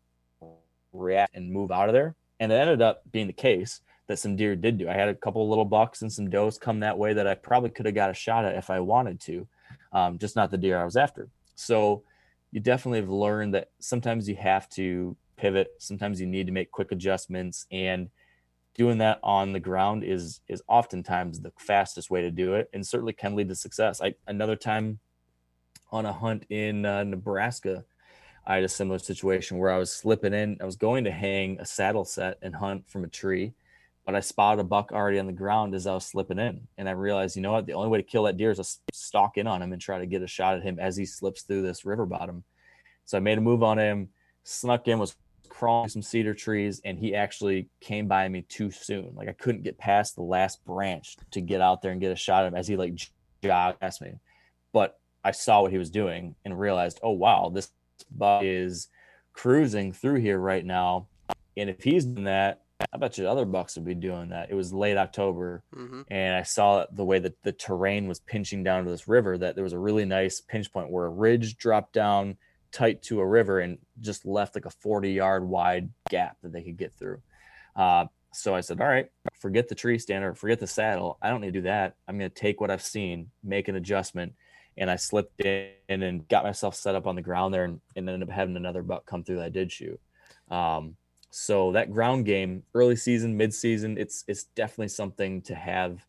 react and move out of there. And it ended up being the case that some deer did do. I had a couple little bucks and some does come that way that I probably could have got a shot at if I wanted to, um, just not the deer I was after. So you definitely have learned that sometimes you have to pivot. Sometimes you need to make quick adjustments and doing that on the ground is is oftentimes the fastest way to do it and certainly can lead to success. I another time on a hunt in uh, nebraska i had a similar situation where i was slipping in i was going to hang a saddle set and hunt from a tree but i spotted a buck already on the ground as i was slipping in. And i realized you know what? The only way to kill that deer is to stalk in on him and try to get a shot at him as he slips through this river bottom. So i made a move on him snuck in was crawling some cedar trees and he actually came by me too soon. Like I couldn't get past the last branch to get out there and get a shot at him as he like jogged past me. But I saw what he was doing and realized, oh wow, this buck is cruising through here right now. And if he's doing that, I bet you other bucks would be doing that. It was late October, mm-hmm. and I saw the way that the terrain was pinching down to this river. That there was a really nice pinch point where a ridge dropped down tight to a river and just left like a 40 yard wide gap that they could get through. Uh, so I said, all right, forget the tree stand or forget the saddle. I don't need to do that. I'm going to take what I've seen, make an adjustment. And I slipped in and got myself set up on the ground there and, and ended up having another buck come through that I did shoot. Um, so that ground game, early season, mid season, it's, it's definitely something to have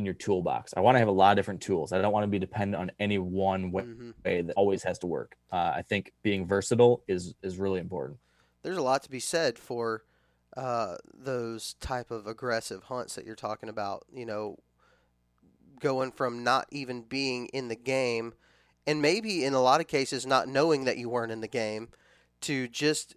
in your toolbox. I want to have a lot of different tools. I don't want to be dependent on any one way, mm-hmm. that always has to work. Uh, I think being versatile is is really important. There's a lot to be said for uh, those type of aggressive hunts that you're talking about. You know, going from not even being in the game and maybe in a lot of cases not knowing that you weren't in the game to just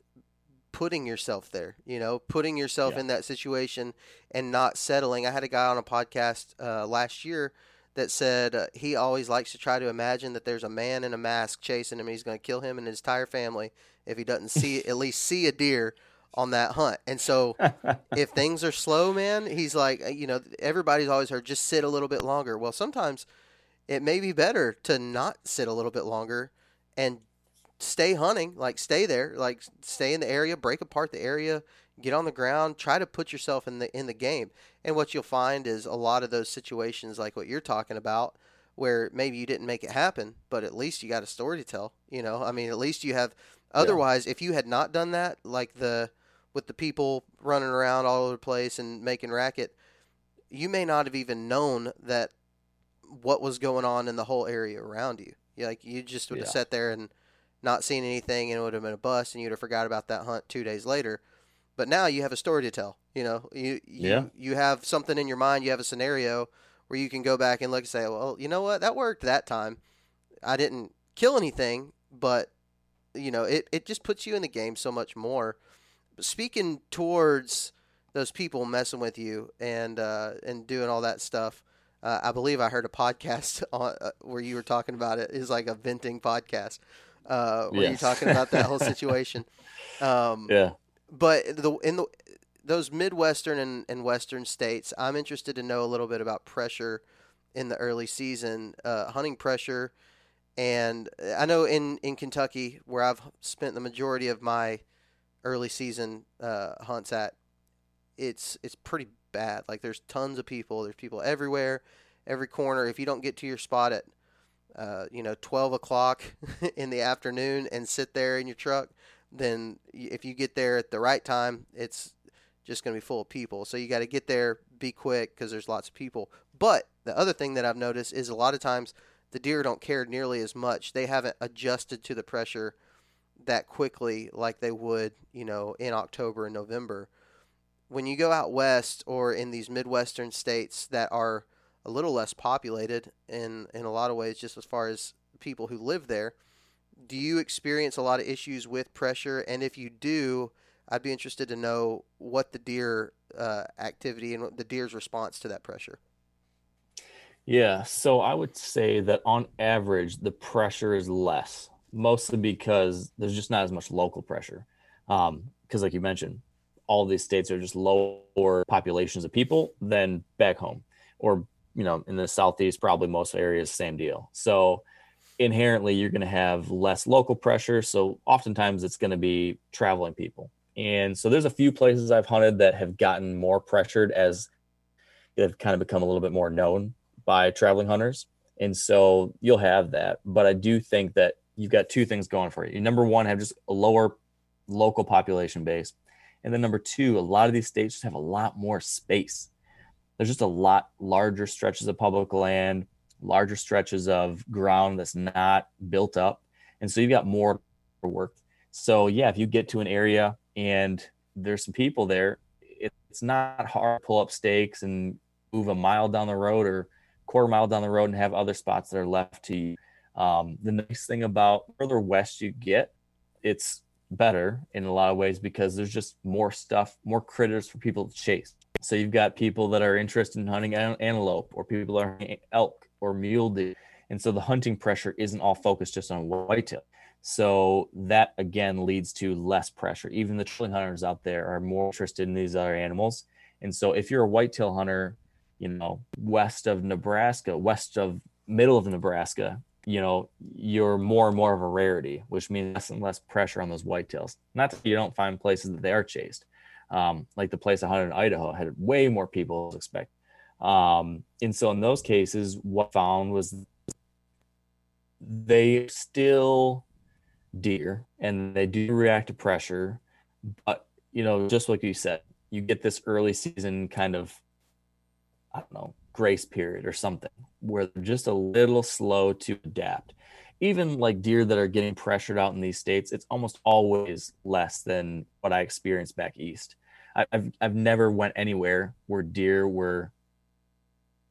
putting yourself there, you know, putting yourself Yeah. in that situation and not settling. I had a guy on a podcast uh, last year that said uh, he always likes to try to imagine that there's a man in a mask chasing him and he's going to kill him and his entire family if he doesn't see at least see a deer on that hunt. And so if things are slow, man, he's like, uh, you know, everybody's always heard just sit a little bit longer. Well, sometimes it may be better to not sit a little bit longer and stay hunting, like stay there, like stay in the area, break apart the area, get on the ground, try to put yourself in the in the game. And what you'll find is a lot of those situations like what you're talking about where maybe you didn't make it happen, but at least you got a story to tell, you know? I mean, at least you have otherwise if you had not done that, like the with the people running around all over the place and making racket, you may not have even known that what was going on in the whole area around you. Like you just would have sat there and not seen anything, and it would have been a bust, and you'd have forgot about that hunt two days later. But now you have a story to tell. You know, you you, Yeah. you have something in your mind. You have a scenario where you can go back and look and say, well, you know what, that worked that time. I didn't kill anything, but you know, it, it just puts you in the game so much more. Speaking towards those people messing with you and uh, and doing all that stuff, uh, I believe I heard a podcast on, uh, where you were talking about it. It is like a venting podcast uh, where you're talking about that whole situation. Um, yeah. but the in the those midwestern and, and western states, I'm interested to know a little bit about pressure in the early season, uh, hunting pressure, and I know in in Kentucky where I've spent the majority of my early season uh, hunts at, it's it's pretty bad. Like there's tons of people. There's people everywhere, every corner. If you don't get to your spot at uh, you know 12 o'clock in the afternoon and sit there in your truck then if you get there at the right time, it's just going to be full of people. So you got to get there, be quick because there's lots of people. But the other thing that I've noticed is a lot of times the deer don't care nearly as much. They haven't adjusted to the pressure that quickly like they would, you know, in October and November. When you go out west or in these midwestern states that are a little less populated in in a lot of ways just as far as people who live there, do you experience a lot of issues with pressure? And if you do, I'd be interested to know what the deer uh, activity and the deer's response to that pressure. Yeah, so I would say that on average, the pressure is less, mostly because there's just not as much local pressure. Um, because like you mentioned, all these states are just lower populations of people than back home, or you know, in the southeast, probably most areas, same deal. So inherently, you're going to have less local pressure. So oftentimes, it's going to be traveling people. And so there's a few places I've hunted that have gotten more pressured as they've kind of become a little bit more known by traveling hunters. And so you'll have that. But I do think that you've got two things going for you. Number one, have just a lower local population base. And then number two, a lot of these states just have a lot more space. There's just a lot larger stretches of public land, larger stretches of ground that's not built up. And so you've got more work. So yeah, if you get to an area and there's some people there, it's not hard to pull up stakes and move a mile down the road or quarter mile down the road and have other spots that are left to you. Um, the nice thing about further west you get, it's better in a lot of ways because there's just more stuff, more critters for people to chase. So you've got people that are interested in hunting antelope, or people are elk or mule deer, and so the hunting pressure isn't all focused just on whitetail. So that again leads to less pressure. Even the trailing hunters out there are more interested in these other animals. And so if you're a whitetail hunter, you know, west of Nebraska, west of middle of Nebraska, you know, you're more and more of a rarity, which means less and less pressure on those whitetails. Not that you don't find places that they are chased. Um, like the place I hunted in Idaho had way more people as expected. Um, and so in those cases, what I found was they still deer and they do react to pressure, but you know, just like you said, you get this early season kind of, I don't know, grace period or something where they're just a little slow to adapt. Even like deer that are getting pressured out in these states, it's almost always less than what I experienced back east. I- I've I've never went anywhere where deer were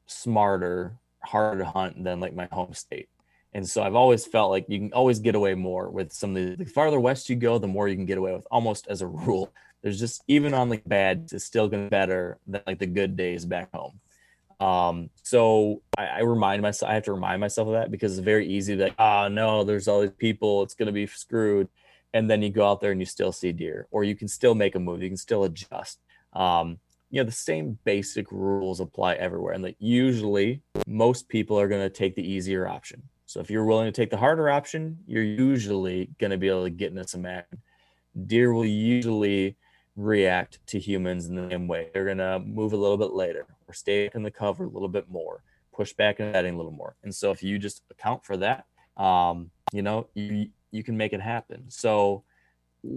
smarter, harder to hunt than like my home state. And so I've always felt like you can always get away more with some of the, the farther west you go, the more you can get away with almost as a rule. There's just even on like bad, it's still gonna be better than like the good days back home. Um, so I, I, remind myself, I have to remind myself of that because it's very easy to like, oh no, there's all these people, it's gonna be screwed. And then you go out there and you still see deer, or you can still make a move, you can still adjust. Um, you know, the same basic rules apply everywhere. And that usually most people are gonna take the easier option. So if you're willing to take the harder option, you're usually gonna be able to get into some action. Deer will usually react to humans in the same way. They're gonna move a little bit later or stay in the cover a little bit more, push back and bedding a little more. And so if you just account for that, um, you know, you you can make it happen. So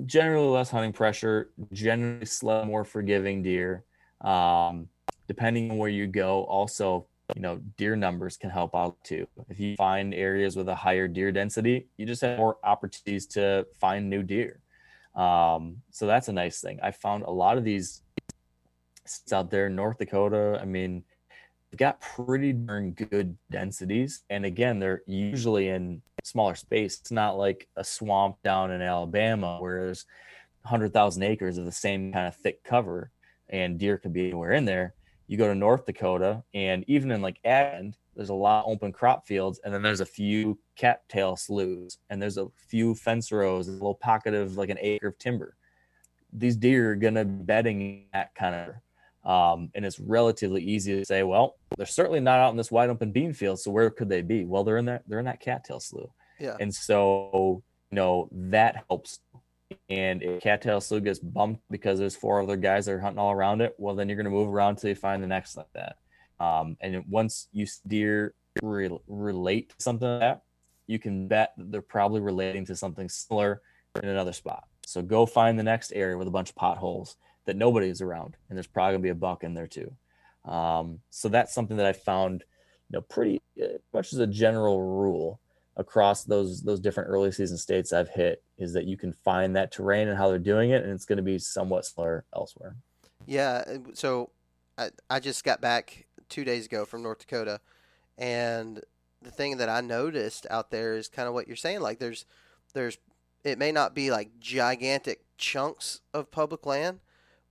generally less hunting pressure, generally slow, more forgiving deer. Um, depending on where you go, also you know deer numbers can help out too if you find areas with a higher deer density you just have more opportunities to find new deer um, so that's a nice thing. I found a lot of these out there, in North Dakota. I mean, they've got pretty darn good densities. And again, they're usually in smaller space. It's not like a swamp down in Alabama where there's 100,000 acres of the same kind of thick cover and deer could be anywhere in there. You go to North Dakota and even in like Adams, there's a lot of open crop fields, and then there's a few cattail sloughs, and there's a few fence rows, a little pocket of like an acre of timber. These deer are gonna be bedding that kind of, um, and it's relatively easy to say, well, they're certainly not out in this wide open bean field, so where could they be? Well, they're in that they're in that cattail slough, yeah, and so you know that helps. And if cattail slough gets bumped because there's four other guys that are hunting all around it, well, then you're gonna move around till you find the next like that. Um, and once you deer re- relate to something like that, you can bet that they're probably relating to something similar in another spot. So go find the next area with a bunch of potholes that nobody is around, and there's probably gonna be a buck in there too. Um, so that's something that I found, you know, pretty uh, much as a general rule across those those different early season states I've hit is that you can find that terrain and how they're doing it, and it's going to be somewhat similar elsewhere. Yeah. So I, I just got back two days ago from North Dakota, and the thing that I noticed out there is kind of what you're saying. Like there's there's it may not be like gigantic chunks of public land,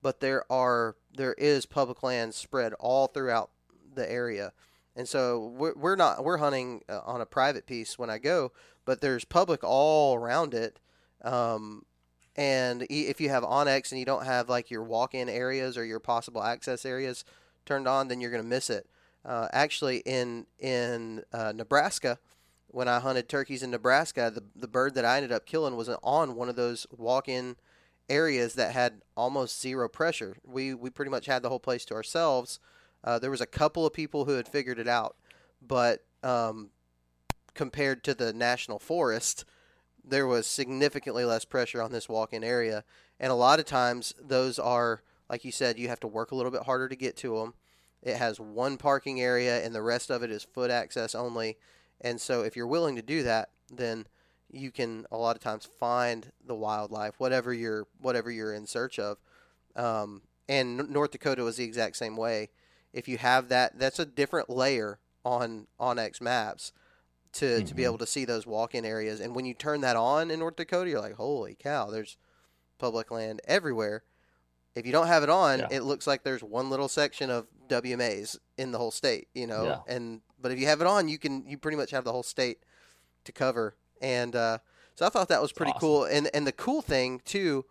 but there are there is public land spread all throughout the area. And so we're, we're not we're hunting uh, on a private piece when I go, but there's public all around it. Um, and if you have onX and you don't have like your walk-in areas or your possible access areas turned on, then you're going to miss it. Uh, actually, in in uh, Nebraska, when I hunted turkeys in Nebraska, the the bird that I ended up killing was on one of those walk-in areas that had almost zero pressure. We we pretty much had the whole place to ourselves. Uh, there was a couple of people who had figured it out, but um, compared to the national forest, there was significantly less pressure on this walk-in area, and a lot of times those are like you said, you have to work a little bit harder to get to them. It has one parking area, and the rest of it is foot access only. And so, if you're willing to do that, then you can a lot of times find the wildlife, whatever you're whatever you're in search of. Um, and North Dakota was the exact same way. If you have that, that's a different layer on onX Maps to mm-hmm. to be mm-hmm. able to see those walk-in areas. And when you turn that on in North Dakota, you're like, holy cow, there's public land everywhere. If you don't have it on, yeah. it looks like there's one little section of WMAs in the whole state, you know. Yeah. And but if you have it on, you can you pretty much have the whole state to cover. And uh, so I thought that was pretty awesome. cool. And and the cool thing too,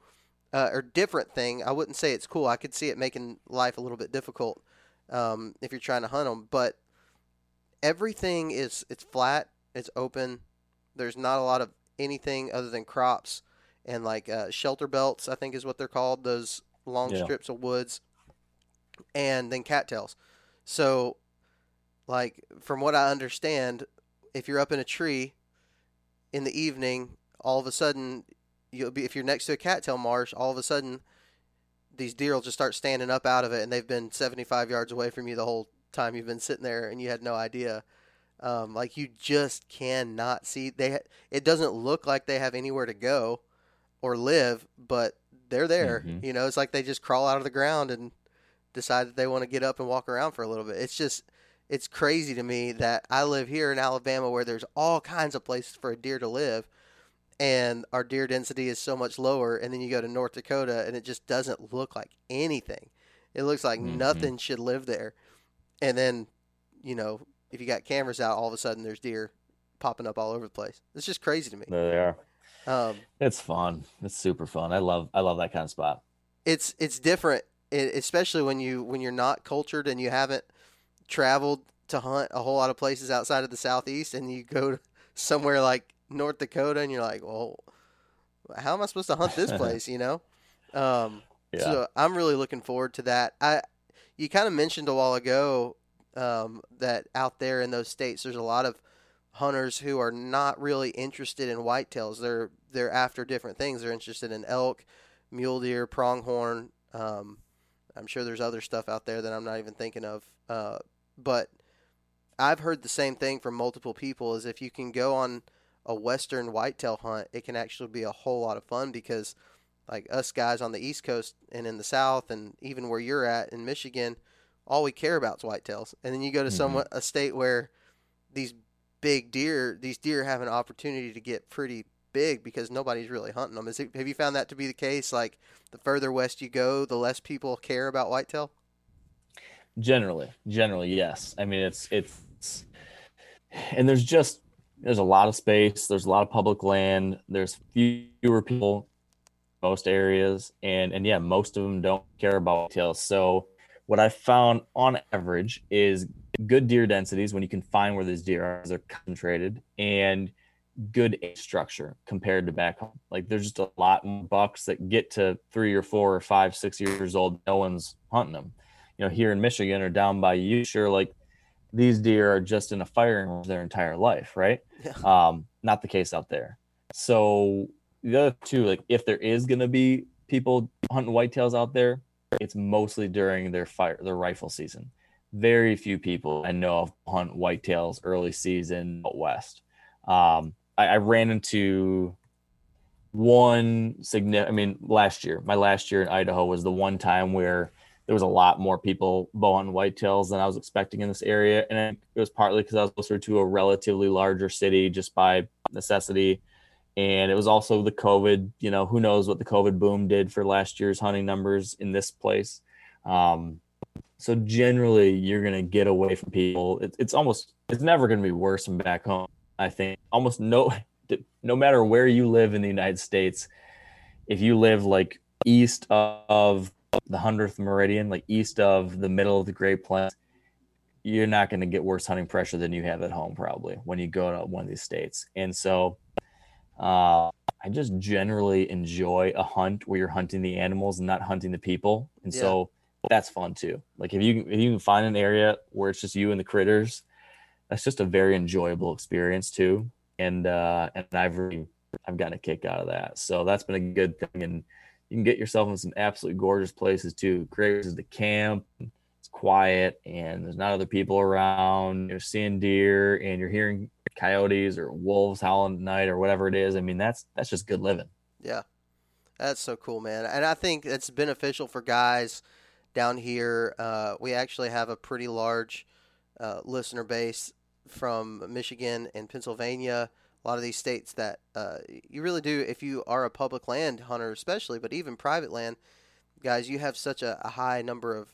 uh, or different thing, I wouldn't say it's cool. I could see it making life a little bit difficult um, if you're trying to hunt them. But everything is it's flat, it's open. There's not a lot of anything other than crops and like uh, shelter belts. I think is what they're called. Those long yeah. strips of woods, and then cattails. So, like from what I understand, if you're up in a tree in the evening, all of a sudden you'll be if you're next to a cattail marsh, all of a sudden these deer will just start standing up out of it, and they've been 75 yards away from you the whole time you've been sitting there, and you had no idea. Um, like you just cannot see they. It doesn't look like they have anywhere to go or live, but they're there. Mm-hmm. You know, it's like they just crawl out of the ground and decide that they want to get up and walk around for a little bit. It's just it's crazy to me that I live here in Alabama where there's all kinds of places for a deer to live and our deer density is so much lower and then you go to North Dakota and it just doesn't look like anything. It looks like Mhm. nothing should live there. And then, you know, if you got cameras out all of a sudden there's deer popping up all over the place. It's just crazy to me. There they are. Um, It's fun. It's super fun. I love I love that kind of spot. it's it's different, especially when you when you're not cultured and you haven't traveled to hunt a whole lot of places outside of the southeast, and you go to somewhere like North Dakota, and you're like, well, how am I supposed to hunt this place? You know. Um, Yeah. So I'm really looking forward to that. I you kind of mentioned a while ago um, that out there in those states, there's a lot of hunters who are not really interested in whitetails. They're they're after different things. They're interested in elk, mule deer, pronghorn. Um, I'm sure there's other stuff out there that I'm not even thinking of. Uh, but I've heard the same thing from multiple people: is if you can go on a western whitetail hunt, it can actually be a whole lot of fun because like us guys on the East Coast and in the South, and even where you're at in Michigan, all we care about is whitetails. And then you go to some Mhm. a state where these big deer, these deer have an opportunity to get pretty big because nobody's really hunting them. Is it, have you found that to be the case? Like the further west you go, the less people care about whitetail. Generally, generally, yes. I mean, it's it's, and there's just there's a lot of space. There's a lot of public land. There's fewer people, most areas, and and yeah, most of them don't care about tails. So what I found on average is good deer densities when you can find where these deer are, they're concentrated, and good structure compared to back home. Like there's just a lot more bucks that get to three or four or five, six years old. No one's hunting them you know, here in Michigan or down by you, sure, like these deer are just in a firing range their entire life, right? Yeah. Um, not the case out there. So the other two, like if there is gonna be people hunting whitetails out there, it's mostly during their fire their rifle season. Very few people I know of hunt whitetails early season out west. Um, I, I ran into one significant. I mean, last year, my last year in Idaho was the one time where there was a lot more people bow hunting whitetails than I was expecting in this area, and it was partly because I was closer to a relatively larger city just by necessity, and it was also the COVID. You know, who knows what the COVID boom did for last year's hunting numbers in this place. Um, so generally, you're gonna get away from people. It, it's almost it's never gonna be worse than back home. I think almost no no matter where you live in the United States, if you live like east of the hundredth meridian, like east of the middle of the Great Plains, you're not going to get worse hunting pressure than you have at home probably when you go to one of these states. And so, uh, I just generally enjoy a hunt where you're hunting the animals and not hunting the people, and Yeah. so that's fun too. Like if you can if you can find an area where it's just you and the critters, that's just a very enjoyable experience too. And uh, and I've really I've gotten a kick out of that. So that's been a good thing. And you can get yourself in some absolutely gorgeous places too. Great places the camp. It's quiet and there's not other people around. You're seeing deer and you're hearing coyotes or wolves howling at night or whatever it is. I mean, that's that's just good living. Yeah, that's so cool, man. And I think it's beneficial for guys down here. Uh, we actually have a pretty large uh, listener base from Michigan and Pennsylvania. A lot of these states that uh, you really do, if you are a public land hunter, especially, but even private land, guys, you have such a, a high number of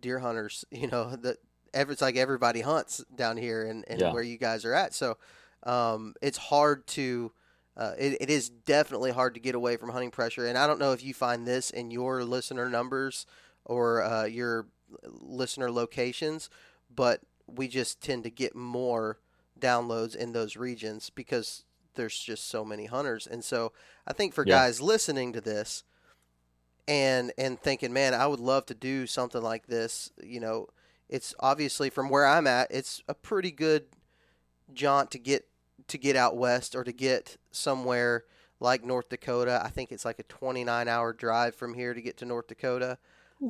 deer hunters. You know that it's like everybody hunts down here, and, and Yeah. where you guys are at. So um, it's hard to. Uh, it, it is definitely hard to get away from hunting pressure, and I don't know if you find this in your listener numbers or uh, your listener locations, but we just tend to get more downloads in those regions because there's just so many hunters. And so I think for Yeah. guys listening to this and and thinking, man, I would love to do something like this, you know, it's obviously from where I'm at, it's a pretty good jaunt to get to get out west or to get somewhere like North Dakota. I think it's like a 29 hour drive from here to get to North Dakota.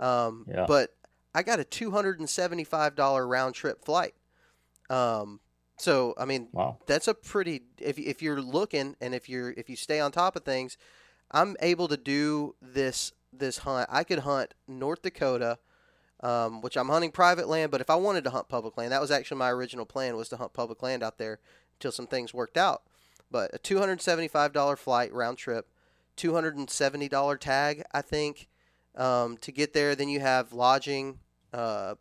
Um, Yeah. But I got a $275 round trip flight. Um, so I mean, Wow. that's a pretty if if you're looking and if you're if you stay on top of things, I'm able to do this this hunt. I could hunt North Dakota, um, which I'm hunting private land. But if I wanted to hunt public land, that was actually my original plan was to hunt public land out there until some things worked out. But a $275 flight round trip, $270 tag, I think, um, to get there. Then you have lodging. Uh,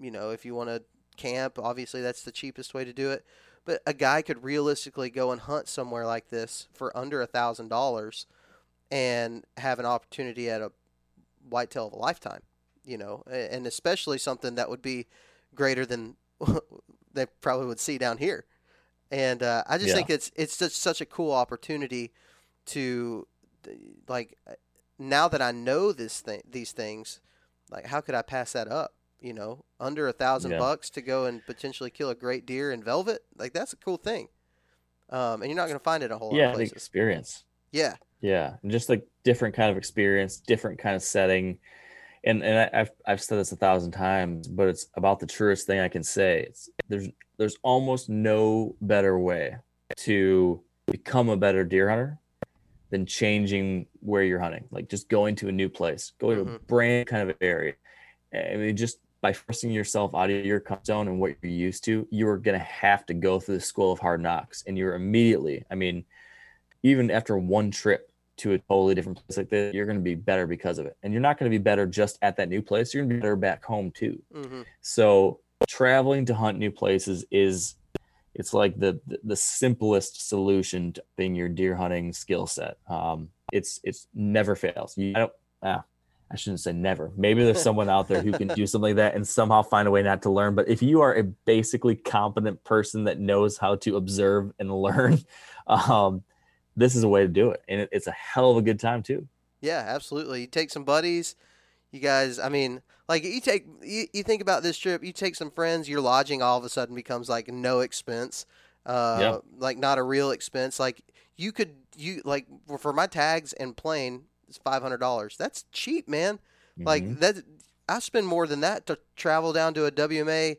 you know, if you want to camp, obviously that's the cheapest way to do it. But a guy could realistically go and hunt somewhere like this for under a thousand dollars and have an opportunity at a whitetail of a lifetime, you know, and especially something that would be greater than they probably would see down here. And uh, I just yeah. think it's it's just such a cool opportunity to like now that I know this thing these things, like how could I pass that up? You know, under a thousand yeah. bucks to go and potentially kill a great deer in velvet, like that's a cool thing. Um, and you're not going to find it a whole yeah, lot of places. the experience. Yeah, yeah, and just like different kind of experience, different kind of setting. And and I, have I've said this a thousand times, but it's about the truest thing I can say. It's there's there's almost no better way to become a better deer hunter than changing where you're hunting. Like just going to a new place, going mm-hmm. to a mm-hmm. brand kind of area. I mean, just by forcing yourself out of your comfort zone and what you're used to, you are going to have to go through the school of hard knocks. And you're immediately, I mean, even after one trip to a totally different place like this, you're going to be better because of it. And you're not going to be better just at that new place. You're going to be better back home too. Mm-hmm. So traveling to hunt new places is it's like the the simplest solution to being your deer hunting skill set. Um, it's it's never fails. You I don't ah, I shouldn't say never. Maybe there's someone out there who can do something like that and somehow find a way not to learn. But if you are a basically competent person that knows how to observe and learn, um, this is a way to do it, and it, it's a hell of a good time too. Yeah, absolutely. You take some buddies, you guys. I mean, like you take you, you think about this trip, you take some friends, your lodging all of a sudden becomes like no expense, uh, yeah. like not a real expense. Like you could you like for my tags and plane, it's five hundred dollars. That's cheap, man. Mm-hmm. Like that, I spend more than that to travel down to a WMA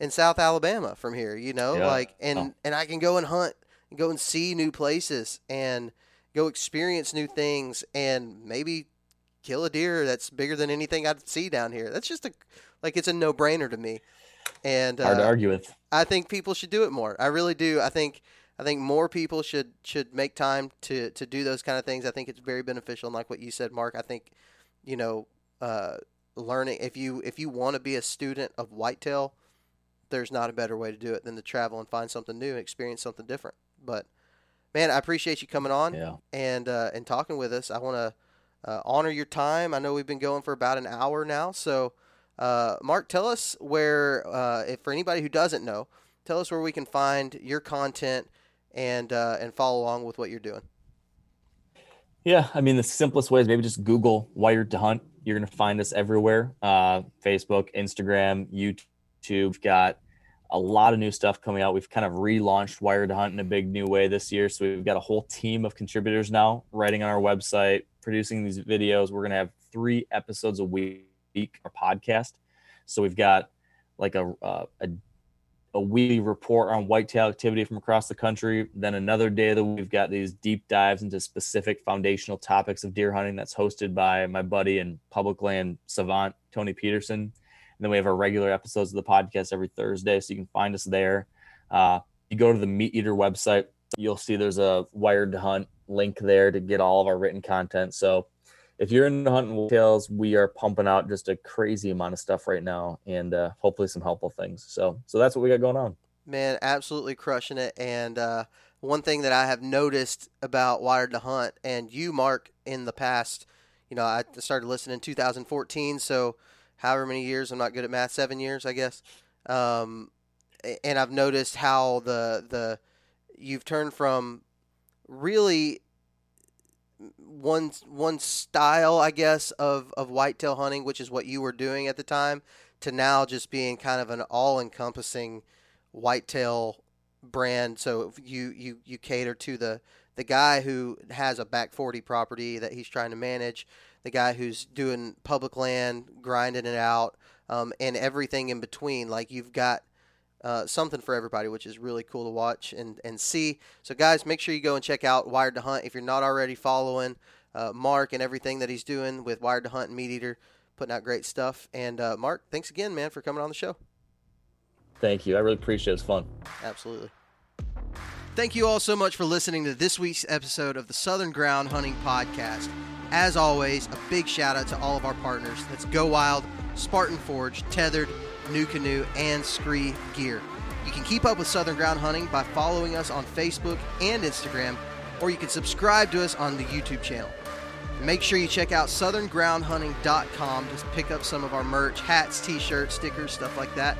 in South Alabama from here. You know, yeah. like and oh. and I can go and hunt and go and see new places and go experience new things and maybe kill a deer that's bigger than anything I'd see down here. That's just a like it's a no brainer to me. And hard uh, to argue with. I think people should do it more. I really do. I think I think more people should should make time to to do those kind of things. I think it's very beneficial. And like what you said, Mark, I think you know uh, learning if you if you want to be a student of whitetail, there's not a better way to do it than to travel and find something new and experience something different. But man, I appreciate you coming on yeah. and uh, and talking with us. I want to uh, honor your time. I know we've been going for about an hour now. So, uh, Mark, tell us where, uh, if for anybody who doesn't know, tell us where we can find your content and uh, and follow along with what you're doing. Yeah, I mean the simplest way is maybe just Google "Wired to Hunt." You're gonna find us everywhere: uh, Facebook, Instagram, YouTube. We've got a lot of new stuff coming out. We've kind of relaunched Wired to Hunt in a big new way this year. So we've got a whole team of contributors now writing on our website, producing these videos. We're to have three episodes a week, our podcast. So we've got like a, uh, a, a weekly report on whitetail activity from across the country. Then another day that we've got these deep dives into specific foundational topics of deer hunting that's hosted by my buddy and public land savant, Tony Peterson And then we have our regular episodes of the podcast every Thursday, so you can find us there. Uh, you go to the MeatEater website, you'll see there's a Wired to Hunt link there to get all of our written content. So if you're in hunting whitetails, we are pumping out just a crazy amount of stuff right now, and uh, hopefully some helpful things. So so that's what we got going on. Man, absolutely crushing it. And uh, one thing that I have noticed about Wired to Hunt, and you, Mark, in the past, you know, I started listening in 2014, so however many years. I'm not good at math. Seven years, I guess. Um, and I've noticed how the the you've turned from really one one style, I guess, of of whitetail hunting, which is what you were doing at the time, to now just being kind of an all encompassing whitetail brand. So you you you cater to the the guy who has a back 40 property that he's trying to manage the guy who's doing public land, grinding it out, um, and everything in between. Like you've got uh, something for everybody, which is really cool to watch and, and see. So, guys, make sure you go and check out Wired to Hunt. If you're not already following uh, Mark and everything that he's doing with Wired to Hunt and MeatEater, putting out great stuff. And uh, Mark, thanks again, man, for coming on the show. Thank you. I really appreciate it. It's fun. Absolutely. Thank you all so much for listening to this week's episode of the Southern Ground Hunting Podcast. As always, a big shout out to all of our partners. That's Go Wild, Spartan Forge, Tethrd, NuCanoe, and Scree Gear. You can keep up with Southern Ground Hunting by following us on Facebook and Instagram, or you can subscribe to us on the YouTube channel. Make sure you check out southerngroundhunting.com to pick up some of our merch, hats, t-shirts, stickers, stuff like that.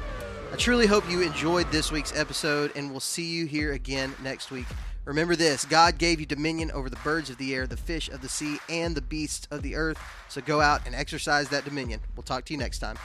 I truly hope you enjoyed this week's episode, and we'll see you here again next week. Remember this God gave you dominion over the birds of the air, the fish of the sea, and the beasts of the earth. So go out and exercise that dominion. We'll talk to you next time.